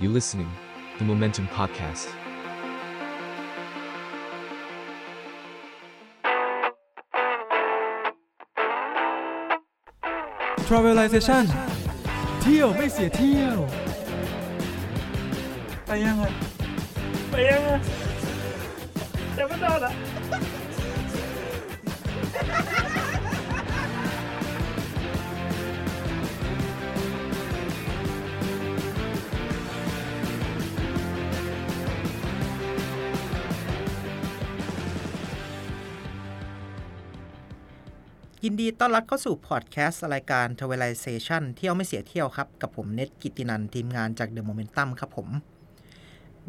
You listening, the Momentum Podcast. Travelization เที่ยวไม่เสียเที่ยว ไปยังไงไปยังไงยังไม่ได้อะ ยินดีต้อนรับเข้าสู่พอดแคสต์รายการ t r a v e l i z a t i o n เที่ยวไม่เสียเที่ยวครับ กับผมเน็ตกิตินันทีมงานจาก The Momentum ครับผม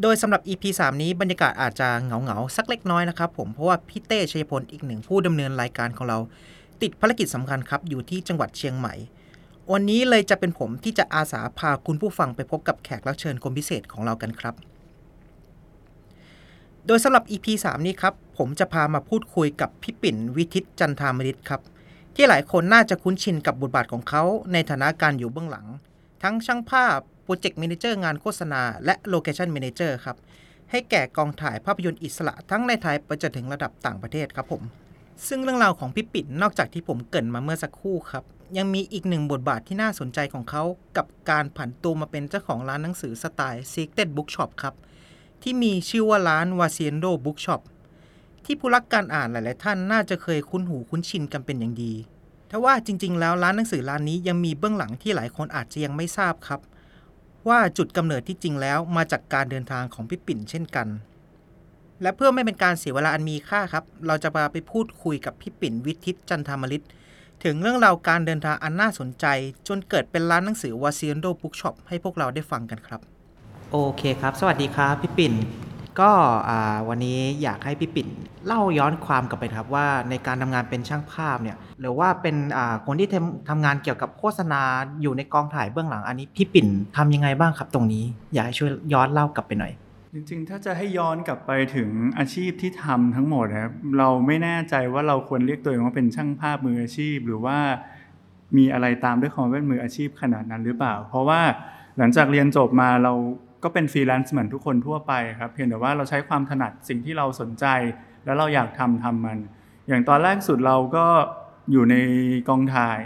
โดยสำหรับ EP 3 นี้บรรยากาศอาจจะเหงาเหงาๆสักเล็กน้อยนะครับผมเพราะว่าพี่เต้ชัยพลอีกหนึ่งผู้ดำเนินรายการของเรา ติดภารกิจสำคัญครับ อยู่ที่จังหวัดเชียงใหม่ วันนี้เลยจะเป็นผมที่จะอาสาพาคุณผู้ฟังไปพบกับแขกรับเชิญคนพิเศษของเรากันครับโดยสำหรับ EP 3 นี้ครับ ผมจะพามาพูดคุยกับพี่ปิ่นวิทิตจันทามริตครับ ที่หลายคนน่าจะคุ้นชินกับบทบาทของเขาในฐานะการอยู่เบื้องหลัง ทั้งช่างภาพโปรเจกต์ a ม a เจอร์งานโฆษณา และโลเคชัน a ม a เจอร์ครับ ให้แก่กองถ่ายภาพยนตร์อิสระทั้งในไทยไปจนถึงระดับต่างประเทศครับผม ซึ่งเรื่องราวของพี่ปิ่นนอกจากที่ผมเกริ่นมาเมื่อสักครู่ครับ ยังมีอีกหนึ่งบทบาทที่น่าสนใจของเขา กับการผันตัวมาเป็นเจ้าของร้านหนังสือสไตล์ select bookshop ครับที่มีชื่อว่าร้าน w a c i e n d o Bookshop ที่ผู้รักการอ่านหลาย ๆ ท่านน่าจะเคยคุ้นหูคุ้นชินกันเป็นอย่างดีทว่าจริง ๆ แล้วร้านหนังสือร้านนี้ยังมีเบื้องหลังที่หลายคนอาจจะยังไม่ทราบครับ ว่าจุดกำเนิดที่จริงแล้วมาจากการเดินทางของพี่ปิ่นเช่นกัน และเพื่อไม่เป็นการเสียเวลาอันมีค่าครับ เราจะมาไปพูดคุยกับพี่ปิ่นวิทิตจันทามริตถึงเรื่องราวการเดินทางอันน่าสนใจ จนเกิดเป็นร้านหนังสือวาซิโนโดบุ๊กช็อปให้พวกเราได้ฟังกันครับ โอเคครับ สวัสดีครับพี่ปิ่น ก็วันนี้อยากให้พี่ปิ่นเล่าย้อนความกลับไปครับว่าในการทำงานเป็นช่างภาพเนี่ยหรือว่าเป็นคนที่ทำงานเกี่ยวกับโฆษณาอยู่ในกองถ่ายเบื้องหลังอันนี้ พี่ปิ่นทำยังไงบ้างครับตรงนี้ อยากให้ช่วยย้อนเล่ากลับไปหน่อย จริงๆ ถ้าจะให้ย้อนกลับไปถึงอาชีพที่ทำทั้งหมดนะครับเราไม่แน่ใจว่าเราควรเรียกตัวเองว่าเป็นช่างภาพมืออาชีพ หรือว่ามีอะไรตามด้วยความเป็นมืออาชีพขนาดนั้นหรือเปล่า เพราะว่าหลังจากเรียนจบมาเรา ก็เป็นฟรีแลนซ์เหมือนทุกคนทั่วไปครับ เพียงแต่ว่าเราใช้ความถนัดสิ่งที่เราสนใจ แล้วเราอยากทำทำมัน อย่างตอนแรกสุดเราก็อยู่ในกองถ่าย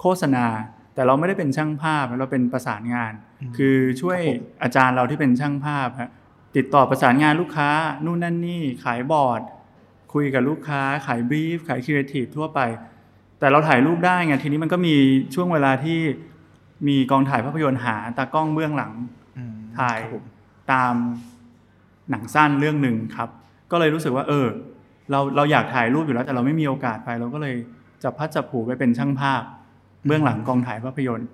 โฆษณา แต่เราไม่ได้เป็นช่างภาพเราเป็นประสานงานอืมคือช่วยครับผมอาจารย์เราที่เป็นช่างภาพฮะติดต่อประสานงานลูกค้า นู่นนั่นนี่ขายบอร์ด คุยกับลูกค้า ขาย brief ขายครีเอทีฟทั่วไป แต่เราถ่ายรูปได้ไงทีนี้มันก็มีช่วงเวลาที่มีกองถ่ายภาพยนตร์หาตากล้องเบื้องหลังอืม ถ่ายครับผมตามหนังสั้นเรื่องหนึ่งครับ ก็เลยรู้สึกว่า เออ เราเราอยากถ่ายรูปอยู่แล้วแต่เราไม่มีโอกาสไป เราก็เลยจับพัดจับผูไปเป็นช่างภาพ เบื้องหลังกองถ่ายภาพยนตร์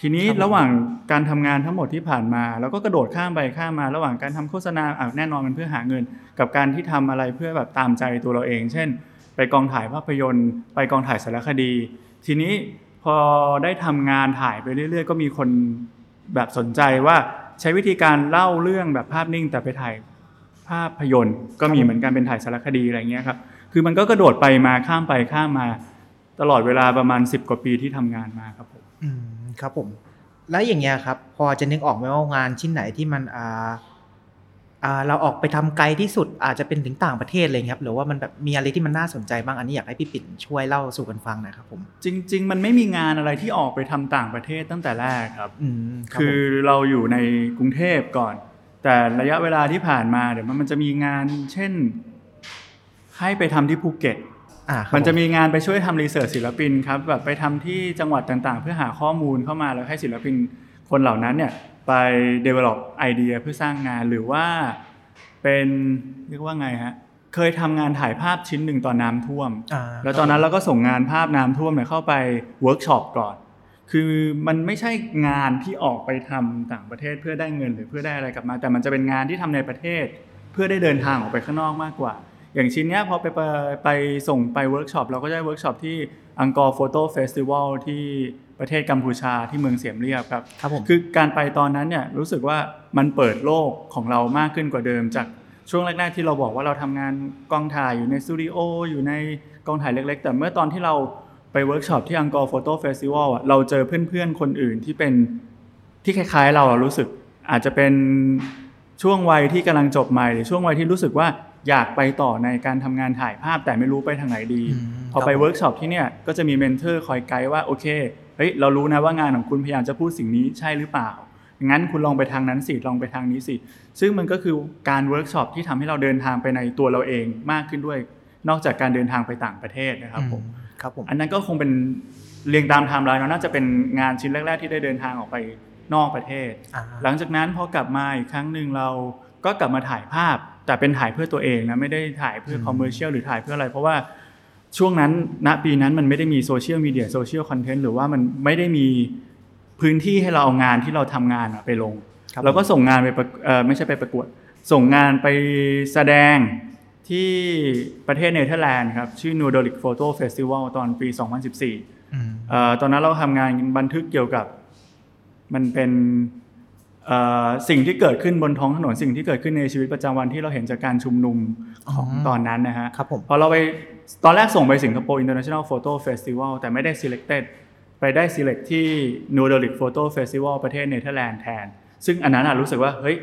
ทีนี้ครับผมระหว่างการทำงานทั้งหมดที่ผ่านมาเราก็กระโดดข้ามไปข้ามมา ระหว่างการทำโฆษณาอะแน่นอนมันเพื่อหาเงิน กับการที่ทำอะไรเพื่อแบบตามใจตัวเราเอง เช่น ไปกองถ่ายภาพยนตร์ ไปกองถ่ายสารคดี ทีนี้พอได้ทำงานถ่ายไปเรื่อย ๆ ก็มีคนแบบสนใจว่า ใช้วิธีการเล่าเรื่องแบบภาพนิ่ง แต่ไปถ่ายภาพยนตร์ก็มีเหมือนกันเป็นถ่ายสารคดีอะไรเงี้ยครับคือมันก็กระโดดไปมาข้ามไปข้ามมา ตลอดเวลาประมาณ 10 กว่าปีที่ทำงานมาครับผมอืมครับผม แล้วอย่างเงี้ยครับ พอจะนึกออกไหมว่างานชิ้นไหนที่มันอ่า เราออกไปทำไกลที่สุดอาจจะเป็นถึงต่างประเทศเลยครับ หรือว่ามันแบบมีอะไรที่มันน่าสนใจบ้างอันนี้อยากให้พี่ปิ่นช่วยเล่าสู่กันฟังหน่อยครับผมจริง ๆ มันไม่มีงานอะไรที่ออกไปทำต่างประเทศตั้งแต่แรกครับอืมรับคือผมเราอยู่ในกรุงเทพก่อน แต่ระยะเวลาที่ผ่านมาเดี๋ยวมันมันจะมีงาน เช่น ให้ไปทำที่ภูเก็ตอ่าครับมันจะผมีงานไปช่วยทำรีเสิร์ชศิลปินครับแบบไปทำที่จังหวัดต่างๆ เพื่อหาข้อมูลเข้ามาแล้วให้ศิลปินคนเหล่านั้นเนี่ย ไป develop ไอเดียเพื่อสร้างงานหรือว่าเป็นเรียกว่าไงฮะเคยทำงานถ่ายภาพชิ้นหนึ่งตอนน้ำท่วมอ่าแล้วตอนนั้นเราก็ส่งงานภาพน้ำท่วมเนี่ยเข้าไปเวิร์กช็อปก่อน คือมันไม่ใช่งานที่ออกไปทำต่างประเทศเพื่อได้เงินหรือเพื่อได้อะไรกลับมา แต่มันจะเป็นงานที่ทำในประเทศ เพื่อได้เดินทางออกไปข้างนอกมากกว่า อย่างชิ้นเนี้ยพอไปไปไปส่งไปเวิร์กช็อปเราก็ได้เวิร์กช็อปที่Angkor Photo Festival ที่ ประเทศกัมพูชาที่เมืองเสียมเรียบครับครับผมคือการไปตอนนั้นเนี่ยรู้สึกว่ามันเปิดโลกของเรามากขึ้นกว่าเดิม จากช่วงแรกๆที่เราบอกว่าเราทำงานกองถ่ายอยู่ในสตูดิโออยู่ในกองถ่ายเล็ก ๆ แต่เมื่อตอนที่เราไปเวิร์กช็อปที่ Angkor Photo Festival อะเราเจอเพื่อนๆคนอื่นที่เป็นที่คล้ายๆ เราอะรู้สึกอาจจะเป็นช่วงวัยที่กำลังจบใหม่หรือช่วงวัยที่รู้สึกว่าอยากไปต่อในการทำงานถ่ายภาพแต่ไม่รู้ไปทางไหนดีอืมพอไปครับผมเวิร์กช็อปที่เนี่ยก็จะมี mentor คอยไกด์ว่าโอเค เฮ้ยเรารู้นะว่างานของคุณพยายามจะพูดสิ่งนี้ใช่หรือเปล่า งั้นคุณลองไปทางนั้นสิลองไปทางนี้สิ ซึ่งมันก็คือการเวิร์กช็อปที่ทำให้เราเดินทางไปในตัวเราเองมากขึ้นด้วย นอกจากการเดินทางไปต่างประเทศนะครับผมอืครับผมอันนั้นก็คงเป็นเรียงตามไทม์ไลน์เนาะน่าจะเป็นงานชิ้นแรก ๆ ที่ได้เดินทางออกไปนอกประเทศอ่าหลังจากนั้นพอกลับมาอีกครั้งหนึ่งเราก็กลับมาถ่ายภาพ แต่เป็นถ่ายเพื่อตัวเองนะไม่ได้ถ่ายเพื่อ commercial หรือถ่ายเพื่ออะไร เพราะว่า ช่วงนั้นณปีนั้นมันไม่ได้มีโซเชียลมีเดีย social content หรือว่ามันไม่ได้มีพื้นที่ให้เราเอางานที่เราทำงานอะไปลงครับเราก็ส่งงานไปประเอ่อไม่ใช่ไปประกวด ส่งงานไปแสดงที่ประเทศเนเธอร์แลนด์ครับ ชื่อ Nordic Photo Festival ตอนปี 2014อืมเอ่อตอนนั้นเราทำงานบันทึกเกี่ยวกับมันเป็นเอ่อสิ่งที่เกิดขึ้นบนท้องถนนสิ่งที่เกิดขึ้นในชีวิตประจำวันที่เราเห็นจากการชุมนุมของอ๋อตอนนั้นนะฮะครับผมพอเราไป ตอนแรกส่งไปสิงคโปร์ International Photo Festival แต่ไม่ได้ selected ไปได้ select ที่ Nordic Photo Festival ประเทศเนเธอร์แลนด์แทน ซึ่งอันนั้นรู้สึกว่าเฮ้ย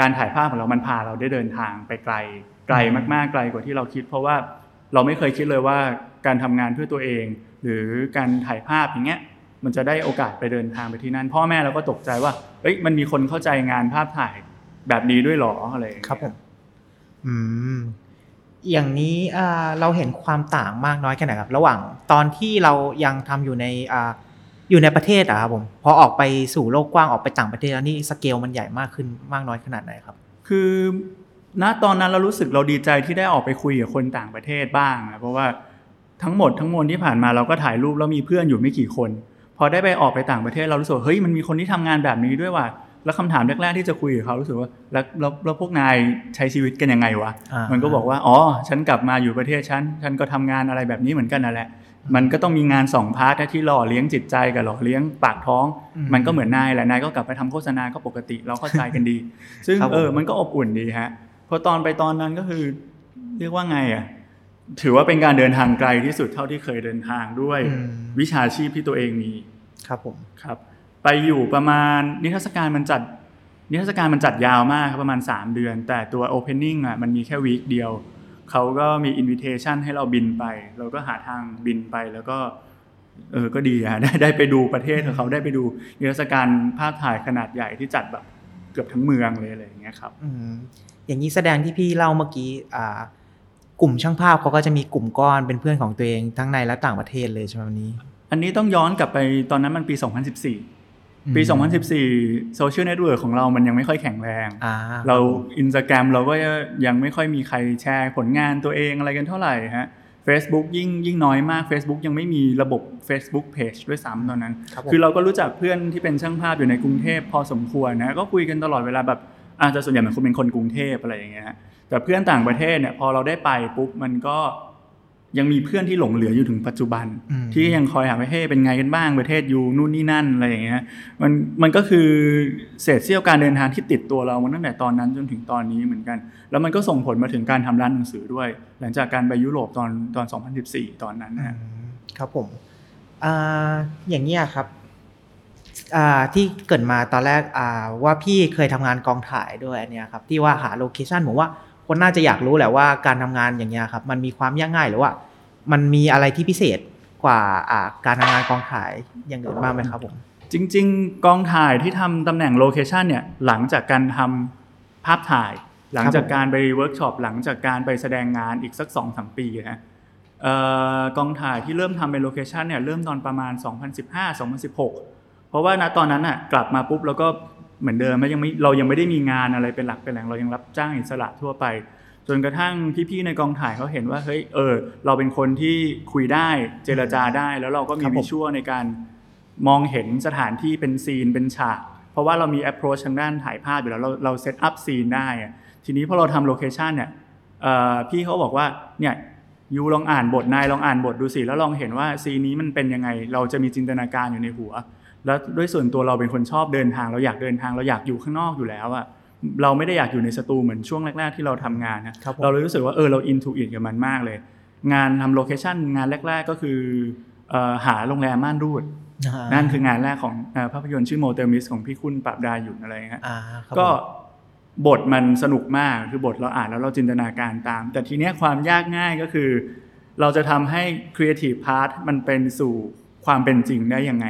การถ่ายภาพของเรามันพาเราได้เดินทางไปไกล ไกลมากๆไกลกว่าที่เราคิด เพราะว่าเราไม่เคยคิดเลยว่าการทำงานเพื่อตัวเอง หรือการถ่ายภาพอย่างเงี้ยมันจะได้โอกาสไปเดินทางไปที่นั่น พ่อแม่เราก็ตกใจว่าเอ้ยมันมีคนเข้าใจงานภาพถ่ายแบบนี้ด้วยหรออะไรครับผมอืม อย่างนี้เราเห็นความต่างมากน้อยแค่ไหนครับ ระหว่างตอนที่เรายังทำอยู่ในออยู่ในประเทศอะครับผมพอออกไปสู่โลกกว้างออกไปต่างประเทศแล้วนี่สเกลมันใหญ่มากขึ้นมากน้อยขนาดไหนครับ คือณตอนนั้นเรารู้สึกเราดีใจที่ได้ออกไปคุยกับคนต่างประเทศบ้างนะเพราะว่าทั้งหมดทั้งมวลที่ผ่านมาเราก็ถ่ายรูปแล้วมีเพื่อนอยู่ไม่กี่คน พอได้ไปออกไปต่างประเทศเรารู้สึกเฮ้ยมันมีคนที่ทำงานแบบนี้ด้วยว่ะ แล้วคำถามแรกๆที่จะคุยกับเขารู้สึกว่าแล้วแล้วแล้วพวกนายใช้ชีวิตกันยังไงวะอ่ามัมันก็บอกว่าอ๋อฉันกลับมาอยู่ประเทศฉันฉันก็ทำงานอะไรแบบนี้เหมือนกันนั่นแหละ มันก็ต้องมีงานสองพาร์ทนะที่หล่อเลี้ยงจิตใจกับหล่อเลี้ยงปากท้องอืมมันก็เหมือนนายแหละนายก็กลับไปทำโฆษณาก็ปกติเราเข้าใจกันดี ซึ่งครับผมเออมันก็อบอุ่นดีฮะพอตอนไปตอนนั้นก็คือเรียกว่าไงอะถือว่าเป็นการเดินทางไกลที่สุดเท่าที่เคยเดินทางด้วยอืมวิชาชีพที่ตัวเองมีครับผมครับ ไปอยู่ประมาณนิทรรศการมันจัดนิทรรศการมันจัดยาวมากครับประมาณ 3 เดือน แต่ตัว Opening อะมันมีแค่วีคเดียวเขาก็มี Invitation ให้เราบินไป เราก็หาทางบินไปแล้วก็เออก็ดีอะได้ได้ไปดูประเทศของเขาได้ไปดูนิทรรศการภาพถ่ายขนาดใหญ่ที่จัดแบบเกือบทั้งเมืองเลยอะไรอย่างเงี้ยครับอืมอย่างนี้แสดงที่พี่เล่าเมื่อกี้อ่ากลุ่มช่างภาพเขาก็จะมีกลุ่มก้อนเป็นเพื่อนของตัวเองทั้งในและต่างประเทศเลยใช่ไหมวันนี้ อันนี้ต้องย้อนกลับไปตอนนั้นมันปี 2014 ปี 2014 social network ของเรามันยังไม่ค่อยแข็งแรงอ่าเราอินสตาแกรมเราก็ยังไม่ค่อยมีใครแชร์ผลงานตัวเองอะไรกันเท่าไหร่ฮะ Facebook ยิ่งยิ่งน้อยมาก Facebook ยังไม่มีระบบ Facebook Page ด้วยซ้ำตอนนั้นครับผมคือเราก็รู้จักเพื่อนที่เป็นช่างภาพอยู่ในกรุงเทพพอสมควรนะก็คุยกันตลอดเวลาแบบอาจจะส่วนใหญ่เหมือนคนเป็นคนกรุงเทพอะไรอย่างเงี้ยฮะแต่เพื่อนต่างประเทศเนี่ยพอเราได้ไปปุ๊บมันก็ ยังมีเพื่อนที่หลงเหลืออยู่ถึงปัจจุบันอืมที่ยังคอยหาว่าเฮ้เป็นไงกันบ้างประเทศอยู่นู่นนี่นั่นอะไรอย่างเงี้ยมันมันก็คือเศษเสี้ยวการเดินทางที่ติดตัวเรามาตั้งแต่ตอนนั้นจนถึงตอนนี้เหมือนกัน แล้วมันก็ส่งผลมาถึงการทำร้านหนังสือด้วย หลังจากการไปยุโรปตอนตอน 2014 ตอนนั้นนะฮะอืมครับผมอ่าอย่างเนี้ยครับอ่าที่เกริ่นมาตอนแรกอ่าว่าพี่เคยทำงานกองถ่ายด้วยอันเนี้ยครับที่ว่าหา location ผมว่าคนน่าจะอยากรู้แหละว่าการทำงานอย่างเงี้ยครับมันมีความยากง่ายหรือว่า มันมีอะไรที่พิเศษกว่าการทำงานกองถ่ายอย่างอื่นบ้างไหมครับผมจริง ๆ กองถ่ายที่ทำตำแหน่ง location เนี่ยหลังจากการทำภาพถ่าย หลังจากการไปเวิร์กช็อปหลังจากการไปแสดงงานอีกสัก2อสปีนะกองถ่ายที่เริ่มทำเป็น location เนี่ยเริ่มตอนประมาณ 2015-2016 เพราะว่าณตอนนั้นอะกลับมาปุ๊บแล้วก็เหมือนเดิมไม่ยังไม่เรายังไม่ได้มีงานอะไรเป็นหลักเป็นแหล่งเรายังรับจ้างอิสระทั่วไป จนกระทั่งพี่ๆในกองถ่ายเขาเห็นว่าเฮ้ยเออ เราเป็นคนที่คุยได้เจรจาได้ แล้วเราก็มีครับผม visual ในการมองเห็นสถานที่เป็นซีนเป็นฉาก เพราะว่าเรามี approach ทางด้านถ่ายภาพอยู่แล้วเราเรา set up ซีนได้อะทีนี้พอเราทำ location เนี่ยเอ่อพี่เขาบอกว่าเนี่ย you ลองอ่านบทนายลองอ่านบทดูสิแล้วลองเห็นว่าซีนนี้มันเป็นยังไง เราจะมีจินตนาการอยู่ในหัว แล้วด้วยส่วนตัวเราเป็นคนชอบเดินทางเราอยากเดินทางเราอยากอยู่ข้างนอกอยู่แล้วอะ เราไม่ได้อยากอยู่ในสตูเหมือนช่วงแรก ๆ ที่เราทำงานนะครับผมเราเลยรู้สึกว่าเออเราอินทูอินกับมันมากเลย งานทำ location งานแรก ๆ ก็คือเอ่อหาโรงแรมม่านรูด นั่นคืองานแรกของเอ่อภาพยนตร์ชื่อ Motel Mist ของพี่คุณปราบดาหยุ่นอะไรเงี้ยอ่าครับก็ผมบทมันสนุกมากคือบทเราอ่านแล้วเราจินตนาการตาม แต่ทีเนี้ยความยากง่ายก็คือ เราจะทำให้ Creative Part มันเป็นสู่ความเป็นจริงได้ยังไง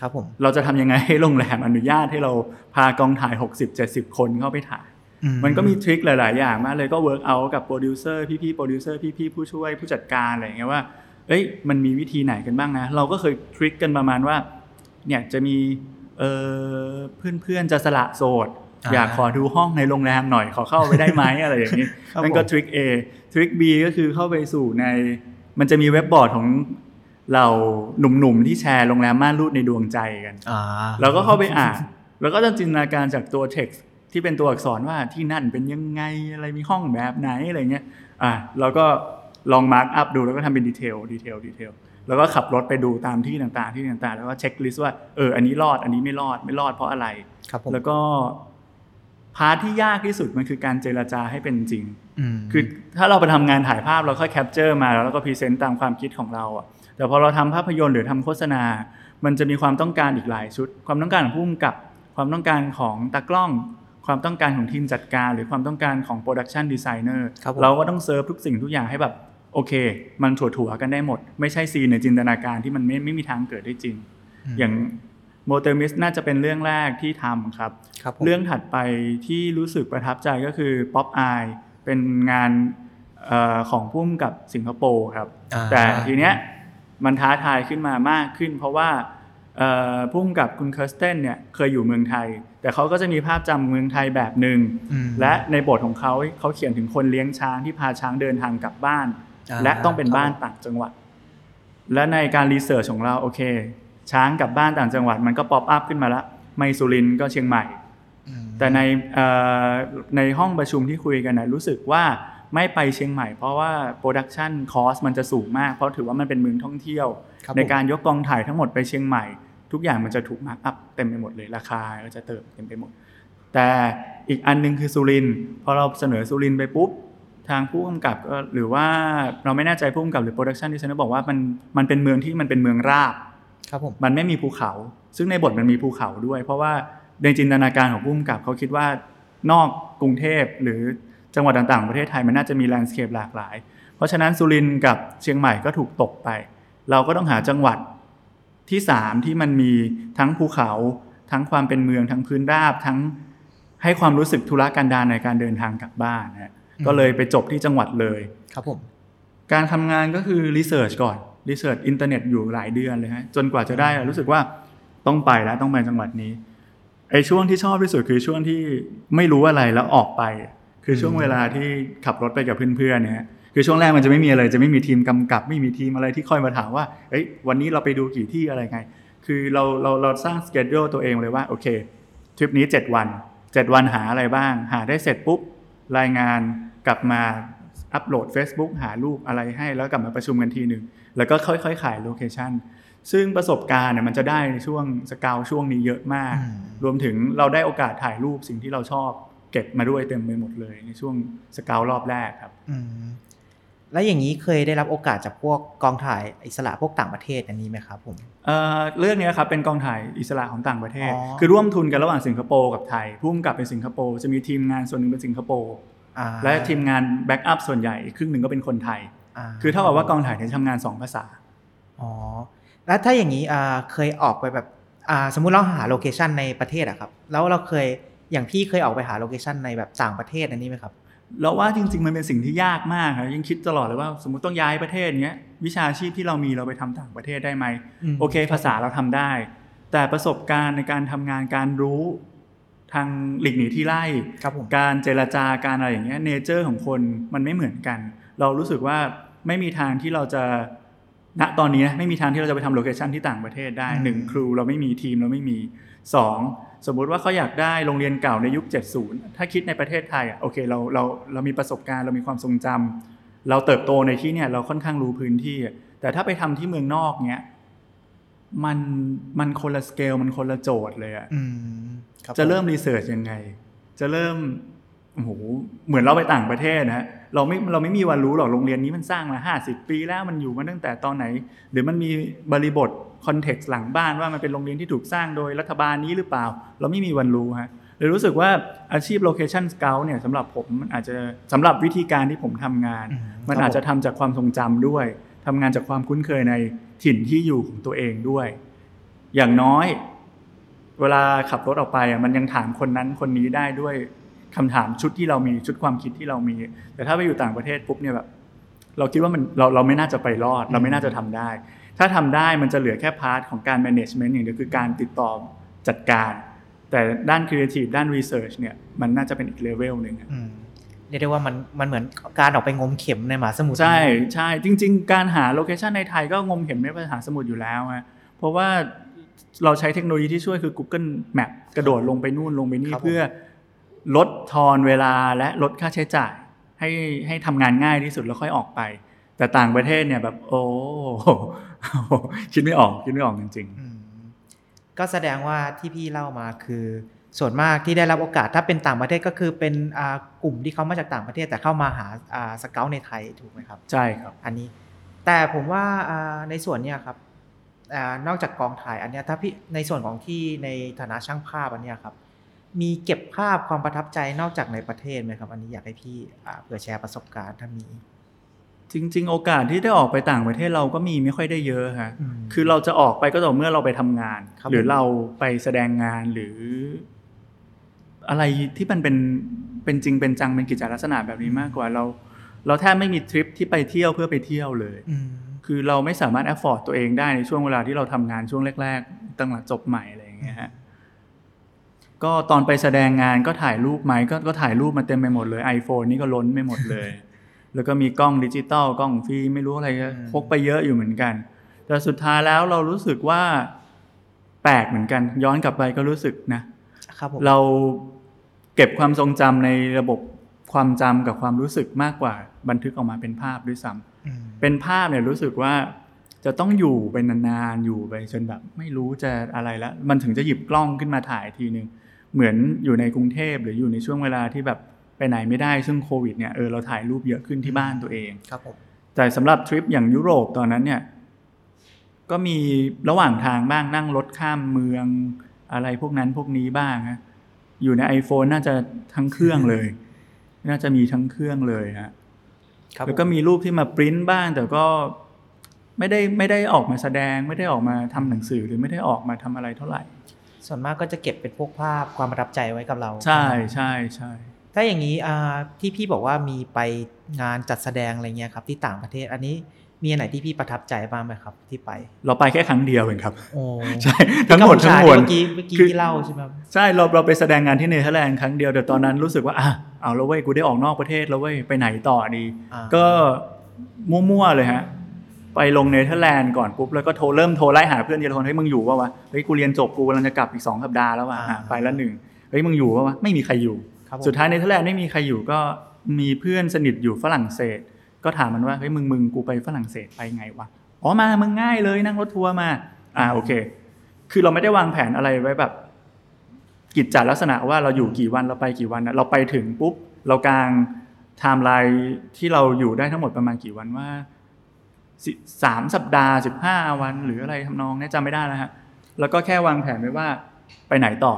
ครับผมเราจะทำยังไงให้โรงแรมอนุญาตให้เราพากองถ่าย 60-70 คนเข้าไปถ่ายอืมมันก็มี trick หลาย ๆ อย่างมากเลยก็ work เอากับโปรดิวเซอร์พี่ๆโปรดิวเซอร์พี่ๆผู้ช่วยผู้จัดการอะไรอย่างเงี้ยว่าเอ้ยมันมีวิธีไหนกันบ้างนะ เราก็เคย trick กันประมาณว่าเนี่ยจะมีเออเพื่อนๆจะสละโสดอยากขอดูห้องในโรงแรมหน่อยขอเข้าไปได้ไหมอะไรอย่างนี้ครับนั่นก็ผมทริค A ทริค B ก็คือเข้าไปสู่ในมันจะมีเว็บบอร์ดของ เราหนุ่มๆที่แชร์โรงแรมม่านรูดในดวงใจกันอ่าเราก็เข้าไปอ่าน แล้วก็จะจินตนาการจากตัว text ที่เป็นตัวอักษรว่าที่นั่นเป็นยังไงอะไรมีห้องแบบไหนอะไรเงี้ยอะเราก็ลอง mark up ดูแล้วก็ทำเป็น detail detail detail แล้วก็ขับรถไปดูตามที่ต่างๆที่ต่างๆ แล้วก็ checklist ว่าเอออันนี้รอดอันนี้ไม่รอดไม่รอดเพราะอะไรครับผมแล้วก็ part ที่ยากที่สุดมันคือการเจรจาให้เป็นจริงมคือถ้าเราไปทำงานถ่ายภาพเราค่อย capture มาแล้วก็ present ตามความคิดของเราอะ แต่พอเราทำภาพยนตร์หรือทำโฆษณา มันจะมีความต้องการอีกหลายชุด ความต้องการของผู้กำกับ ความต้องการของตากล้อง ความต้องการของทีมจัดการ หรือความต้องการของ production designer ครับผมเราก็ต้องเซิร์ฟทุกสิ่งทุกอย่างให้แบบโอเค มันถัวๆกันได้หมด ไม่ใช่ซีนในจินตนาการที่มันไม่ไม่มีทางเกิดได้จริง อย่าง Motel Mist น่าจะเป็นเรื่องแรกที่ทำครับครับผมเรื่องถัดไปที่รู้สึกประทับใจก็คือ Pop Aye เป็นงานเออของพุ่มกับสิงคโปร์ครับอ่าแต่ทีเนี้ย มันท้าทายขึ้นมามากขึ้น เพราะว่าเอ่อพุ่มกับคุณเคิร์สเตนเนี่ยเคยอยู่เมืองไทย แต่เขาก็จะมีภาพจำเมืองไทยแบบหนึ่งอืมและในบทของเขาเขาเขียนถึงคนเลี้ยงช้างที่พาช้างเดินทางกลับบ้านอ่าและต้องเป็นครับบ้านต่างจังหวัด และในการ research ของเราโอเค ช้างกลับบ้านต่างจังหวัด มันก็ pop up ขึ้นมาละไม่สุรินทร์ก็เชียงใหม่อืมแต่ในเอ่อในห้องประชุมที่คุยกันนะรู้สึกว่า ไม่ไปเชียงใหม่ เพราะว่า production cost มันจะสูงมาก เพราะถือว่ามันเป็นเมืองท่องเที่ยวครับในผมการยกกองถ่ายทั้งหมดไปเชียงใหม่ ทุกอย่างมันจะถูก mark up เต็มไปหมดเลยราคาก็จะเติมเต็มไปหมด แต่อีกอันหนึงคือสุรินทร์พอเราเสนอสุรินทร์ไปปุ๊บทางผู้กำกับก็หรือว่าเราไม่แน่ใจผู้กำกับหรือ production designer บอกว่ามันมันเป็นเมืองที่มันเป็นเมืองราบครับผมมันไม่มีภูเขา ซึ่งในบทมันมีภูเขาด้วย เพราะว่าในจินตนาการของผู้กำกับเขาคิดว่านอกกรุงเทพหรือ จังหวัดต่างๆของประเทศไทยมันน่าจะมีแลนด์สเคปหลากหลาย เพราะฉะนั้นสุรินทร์กับเชียงใหม่ก็ถูกตกไป เราก็ต้องหาจังหวัดที่สามที่มันมีทั้งภูเขา ทั้งความเป็นเมืองทั้งพื้นราบทั้งให้ความรู้สึกธุรกันดารในการเดินทางกลับบ้านนะฮะก็เลยไปจบที่จังหวัดเลยครับผมการทำงานก็คือ research ก่อน research อินเทอร์เน็ตอยู่หลายเดือนเลยฮะจนกว่าจะได้รู้สึกว่าต้องไปแล้วต้องไปจังหวัดนี้ไอ้ช่วงที่ชอบที่สุดคือช่วงที่ไม่รู้อะไรแล้วออกไป คือช่วงเวลาที่ขับรถไปกับเพื่อนๆเนี่ยฮะคือช่วงแรกมันจะไม่มีอะไรจะไม่มีทีมกำกับ ไม่มีทีมอะไรที่คอยมาถามว่าเอ้ยวันนี้เราไปดูกี่ที่อะไรไง คือเราเราเราสร้างสเกจ u l e ตัวเองเลยว่าโอเคทริปนี้ 7 วัน 7 วันหาอะไรบ้าง หาได้เสร็จปุ๊บรายงานกลับมาอัปโหลด Facebook หารูปอะไรให้แล้วกลับมาประชุมกันทีหนึ่งแล้วก็ค่อยๆ ขายโลเคชันซึ่งประสบการณ์เนี่ยมันจะได้ในช่วงสกาวช่วงนี้เยอะมากอืมรวมถึงเราได้โอกาสถ่ายรูปสิ่งที่เราชอบ เก็บมาด้วยเต็มไปหมดเลย ในช่วงสกาวรอบแรกครับอืมแล้วอย่างนี้เคยได้รับโอกาสจากพวกกองถ่ายอิสระพวกต่างประเทศอันนี้ไหมครับผมเอ่อเรื่องนี้ครับเป็นกองถ่ายอิสระของต่างประเทศอ๋อคือร่วมทุนกันระหว่างสิงคโปร์กับไทยพุ่มกับเป็นสิงคโปร์จะมีทีมงานส่วนหนึ่งเป็นสิงคโปร์อ่าและทีมงาน backupส่วนใหญ่อีกครึ่งหนึ่งก็เป็นคนไทย คือเท่ากับว่ากองถ่ายเนี่ยทำงานสองภาษาอ๋อแล้วถ้าอย่างนี้อ่าเคยออกไปแบบอ่าสมมุติเราหา location ในประเทศอะครับแล้วเราเคย อย่างพี่เคยออกไปหา location ในแบบต่างประเทศอันนี้ไหมครับเราว่าจริง ๆ มันเป็นสิ่งที่ยากมากครับยังคิดตลอดเลยว่าสมมติต้องย้ายประเทศเนี้ยวิชาชีพที่เรามีเราไปทำต่างประเทศได้ไหมอืมโอเค ภาษาเราทำได้ แต่ประสบการณ์ในการทำงานการรู้ทางหลีกหนีที่ไล่ครับผมการเจรจาการอะไรอย่างเงี้ยเนเจอร์ของคนมันไม่เหมือนกัน เรารู้สึกว่าไม่มีทางที่เราจะณตอนนี้นะไม่มีทางที่เราจะไปทำโลเคชันที่ต่างประเทศได้อืมหนึ่งครูเราไม่มีทีมเราไม่มีสอง สมมุติว่าเขาอยากได้โรงเรียนเก่าในยุค 70 ถ้าคิดในประเทศไทยอะโอเคเราเราเรามีประสบการณ์เรามีความทรงจำเราเติบโตในที่เนี่ยเราค่อนข้างรู้พื้นที่อะแต่ถ้าไปทำที่เมืองนอกเนี้ยมันมันคนละสเกลมันคนละโจทย์เลยอะอืมคบจะเริ่มผรีเสิร์ชยังไง จะเริ่มโอ้โหเหมือนเราไปต่างประเทศนะฮะเราไม่เราไม่มีวันรู้หรอกโรงเรียนนี้มันสร้างมา50ปีแล้วมันอยู่มาตั้งแต่ตอนไหน หรือมันมีบริบท คอนเท็กซ์หลังบ้านว่ามันเป็นโรงเรียนที่ถูกสร้างโดยรัฐบาลนี้หรือเปล่า เราไม่มีวันรู้ฮะเลยรู้สึกว่าอาชีพ location scout เนี่ยสำหรับผมมันอาจจะสำหรับวิธีการที่ผมทำงานอืมมันครับอาจจะทำจากความทรงจำด้วยทำงานจากความคุ้นเคยในถิ่นที่อยู่ของตัวเองด้วย อย่างน้อย เวลาขับรถออกไปอะมันยังถามคนนั้นคนนี้ได้ด้วยคำถามชุดที่เรามีชุดความคิดที่เรามี แต่ถ้าไปอยู่ต่างประเทศปุ๊บเนี่ยแบบเราคิดว่ามันเราเราไม่น่าจะไปรอด เราไม่น่าจะทำได้ ถ้าทำได้มันจะเหลือแค่ part ของการ management อย่างเดียวคือการติดต่อจัดการ แต่ด้าน creative ด้าน research เนี่ยมันน่าจะเป็นอีกเลเวลหนึ่งอะอืมเรียกได้ว่ามันมันเหมือนการออกไปงมเข็มในมหาสมุทรใช่ใช่จริง ๆ การหาโลเคชันในไทยก็งมเห็นไม่ปัญหาสมุทรอยู่แล้วฮะเพราะว่าเราใช้เทคโนโลยีที่ช่วยคือ Google Map กระโดดลงไปนู่นลงไปนี่เพื่อลดทอนเวลาและลดค่าใช้จ่ายให้ให้ทำงานง่ายที่สุดแล้วค่อยออกไป แต่ต่างประเทศเนี่ยแบบ โอ้คิดไม่ออกคิดไม่ออกจริงอืมก็แสดงว่าที่พี่เล่ามาคือ ส่วนมากที่ได้รับโอกาสถ้าเป็นต่างประเทศก็คือเป็นอ่ากลุ่มที่เขามาจากต่างประเทศ แต่เข้ามาหาอ่าสเกลในไทยถูกไหมครับๆใช่ครับ อันนี้ แต่ผมว่าอ่าในส่วนเนี้ยครับอานอกจากกองถ่ายอันเนี้ยถ้าพี่ในส่วนของที่ในฐานะช่างภาพอันเนี้ยครับ มีเก็บภาพความประทับใจนอกจากในประเทศไหมครับ อันนี้อยากให้พี่อ่าเผื่อแชร์ประสบการณ์ถ้ามี จริง ๆ โอกาสที่ได้ออกไปต่างประเทศเราก็มีไม่ค่อยได้เยอะฮะอืมคือเราจะออกไปก็ต่อเมื่อเราไปทำงานครับหรือผมเราไปแสดงงานหรือ อะไรที่มันเป็นเป็นจริงเป็นจังเป็นกิจลักษณะแบบนี้มากกว่าเรา เราแทบไม่มีทริปที่ไปเที่ยวเพื่อไปเที่ยวเลยอืมคือเราไม่สามารถ afford ตัวเองได้ในช่วงเวลาที่เราทำงานช่วงแรก ๆ ตั้งแต่จบใหม่อะไรอย่างเงี้ยฮะก็ตอนไปแสดงงานก็ถ่ายรูปไหมก็ก็ถ่ายรูปมาเต็มไปหมดเลย iPhone นี่ก็ล้นไม่หมดเลย แล้วก็มีกล้องดิจิตอลกล้องฟิล์มไม่รู้อะไรก็อืมพกไปเยอะอยู่เหมือนกัน แต่สุดท้ายแล้วเรารู้สึกว่าแปลกเหมือนกัน ย้อนกลับไปก็รู้สึกนะครับผมเราเก็บความทรงจำในระบบความจำกับความรู้สึกมากกว่าบันทึกออกมาเป็นภาพด้วยซ้ำอืมเป็นภาพเนี่ยรู้สึกว่าจะต้องอยู่ไปนานๆอยู่ไปจนแบบไม่รู้จะอะไรแล้ว มันถึงจะหยิบกล้องขึ้นมาถ่ายทีนึงเหมือนอยู่ในกรุงเทพหรืออยู่ในช่วงเวลาที่แบบ ไปไหนไม่ได้ซึ่งโควิดเนี่ยเออเราถ่ายรูปเยอะขึ้นที่บ้านตัวเองครับผมแต่สำหรับทริปอย่างยุโรปตอนนั้นเนี่ยก็มีระหว่างทางบ้างนั่งรถข้ามเมืองอะไรพวกนั้นพวกนี้บ้างฮะอยู่ใน iPhone น่าจะทั้งเครื่องเลย น่าจะมีทั้งเครื่องเลยฮะครับแล้วก็มีรูปที่มาปริ้นบ้าง แต่ก็ไม่ได้ไม่ได้ออกมาแสดง ไม่ได้ออกมาทำหนังสือหรือไม่ได้ออกมาทำอะไรเท่าไหร่ ส่วนมากก็จะเก็บเป็นพวกภาพความประทับใจไว้กับเรา ใช่ใช่ใช่ ถ้าอย่างนี้อ่าที่พี่บอกว่ามีไปงานจัดแสดงอะไรเงี้ยครับ ที่ต่างประเทศอันนี้มีอันไหนที่พี่ประทับใจบ้างไหมครับ ที่ไป เราไปแค่ครั้งเดียวเองครับโอ้ใช่ทั้งหมดกัทั้พูงชามวลเมื่อกี้เมื่อกี้คือที่เล่าใช่ไหมครับใช่เราเราไปแสดงงานที่เนเธอร์แลนด์ครั้งเดียวแต่ตอนนั้นรู้สึกว่าอะเอาแล้วเว้ยกูได้ออกนอกประเทศแล้วเว้ยไปไหนต่อดีอ่าก็มั่วๆเลยฮะไปลงเนเธอร์แลนด์ก่อนปุ๊บแล้วก็โทรเริ่มโทรไล่หาเพื่อนทีละคนเฮ้ยมึงอยู่ปะวะเฮ้ยกูเรียนจบกูกำลังจะกลับอีกสองสัปดาห์แล้วว่ะอะไปละหนึ่งเฮ้ยมึงอยู่ปะวะไม่มีใครอยู่ครับผม สุดท้ายเนเธอร์แลนด์ไม่มีใครอยู่ก็มีเพื่อนสนิทอยู่ฝรั่งเศส ก็ถามมันว่าเฮ้ยมึงมึงกูไปฝรั่งเศสไปไงวะอ๋อมามึงง่ายเลยนั่งรถทัวร์มาอ่าโอเค คือเราไม่ได้วางแผนอะไรไว้แบบกิจจลักษณะว่าเราอยู่กี่วันเราไปกี่วันนะเราไปถึงปุ๊บเรากางไทม์ไลน์ที่เราอยู่ได้ทั้งหมดประมาณกี่วันว่าสิสามสัปดาห์สิบห้าวัน หรืออะไรทำนองเนี้ยจำไม่ได้แล้วฮะแล้วก็แค่วางแผนไว้ว่าไปไหนต่อ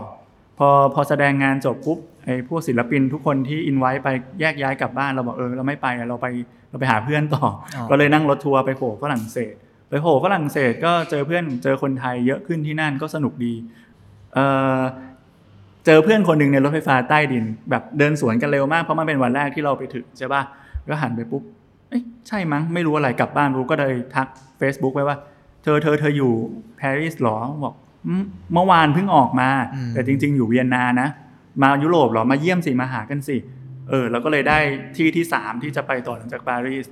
พอพอแสดงงานจบปุ๊บไอ้พวกศิลปินทุกคนที่อินไว้ไปแยกย้ายกลับบ้านเราบอกเออเราไม่ไปอะเราไปเราไปหาเพื่อนต่อออก็เลยนั่งรถทัวร์ไปโผล่ฝรั่งเศส ไปโผล่ฝรั่งเศสก็เจอเพื่อนเจอคนไทยเยอะขึ้นที่นั่นก็สนุกดีเออเจอเพื่อนคนหนึ่งในรถไฟฟ้าใต้ดิน แบบเดินสวนกันเร็วมากเพราะมันเป็นวันแรกที่เราไปถึงใช่ป่ะก็หันไปปุ๊บเอ้ยใช่มั้งไม่รู้อะไรกลับบ้านรู้ก็เลยทัก Facebook ไปว่า เธอเธอเธออยู่ปารีสหรอบอกอืมเมื่อวานเพิ่งออกมาอืมแต่จริง ๆ อยู่เวียนนานะ มายุโรปเหรอมาเยี่ยมสิมาหากันสิเออเราก็เลยได้ที่ที่สามที่จะไปต่อหลังจากปารีส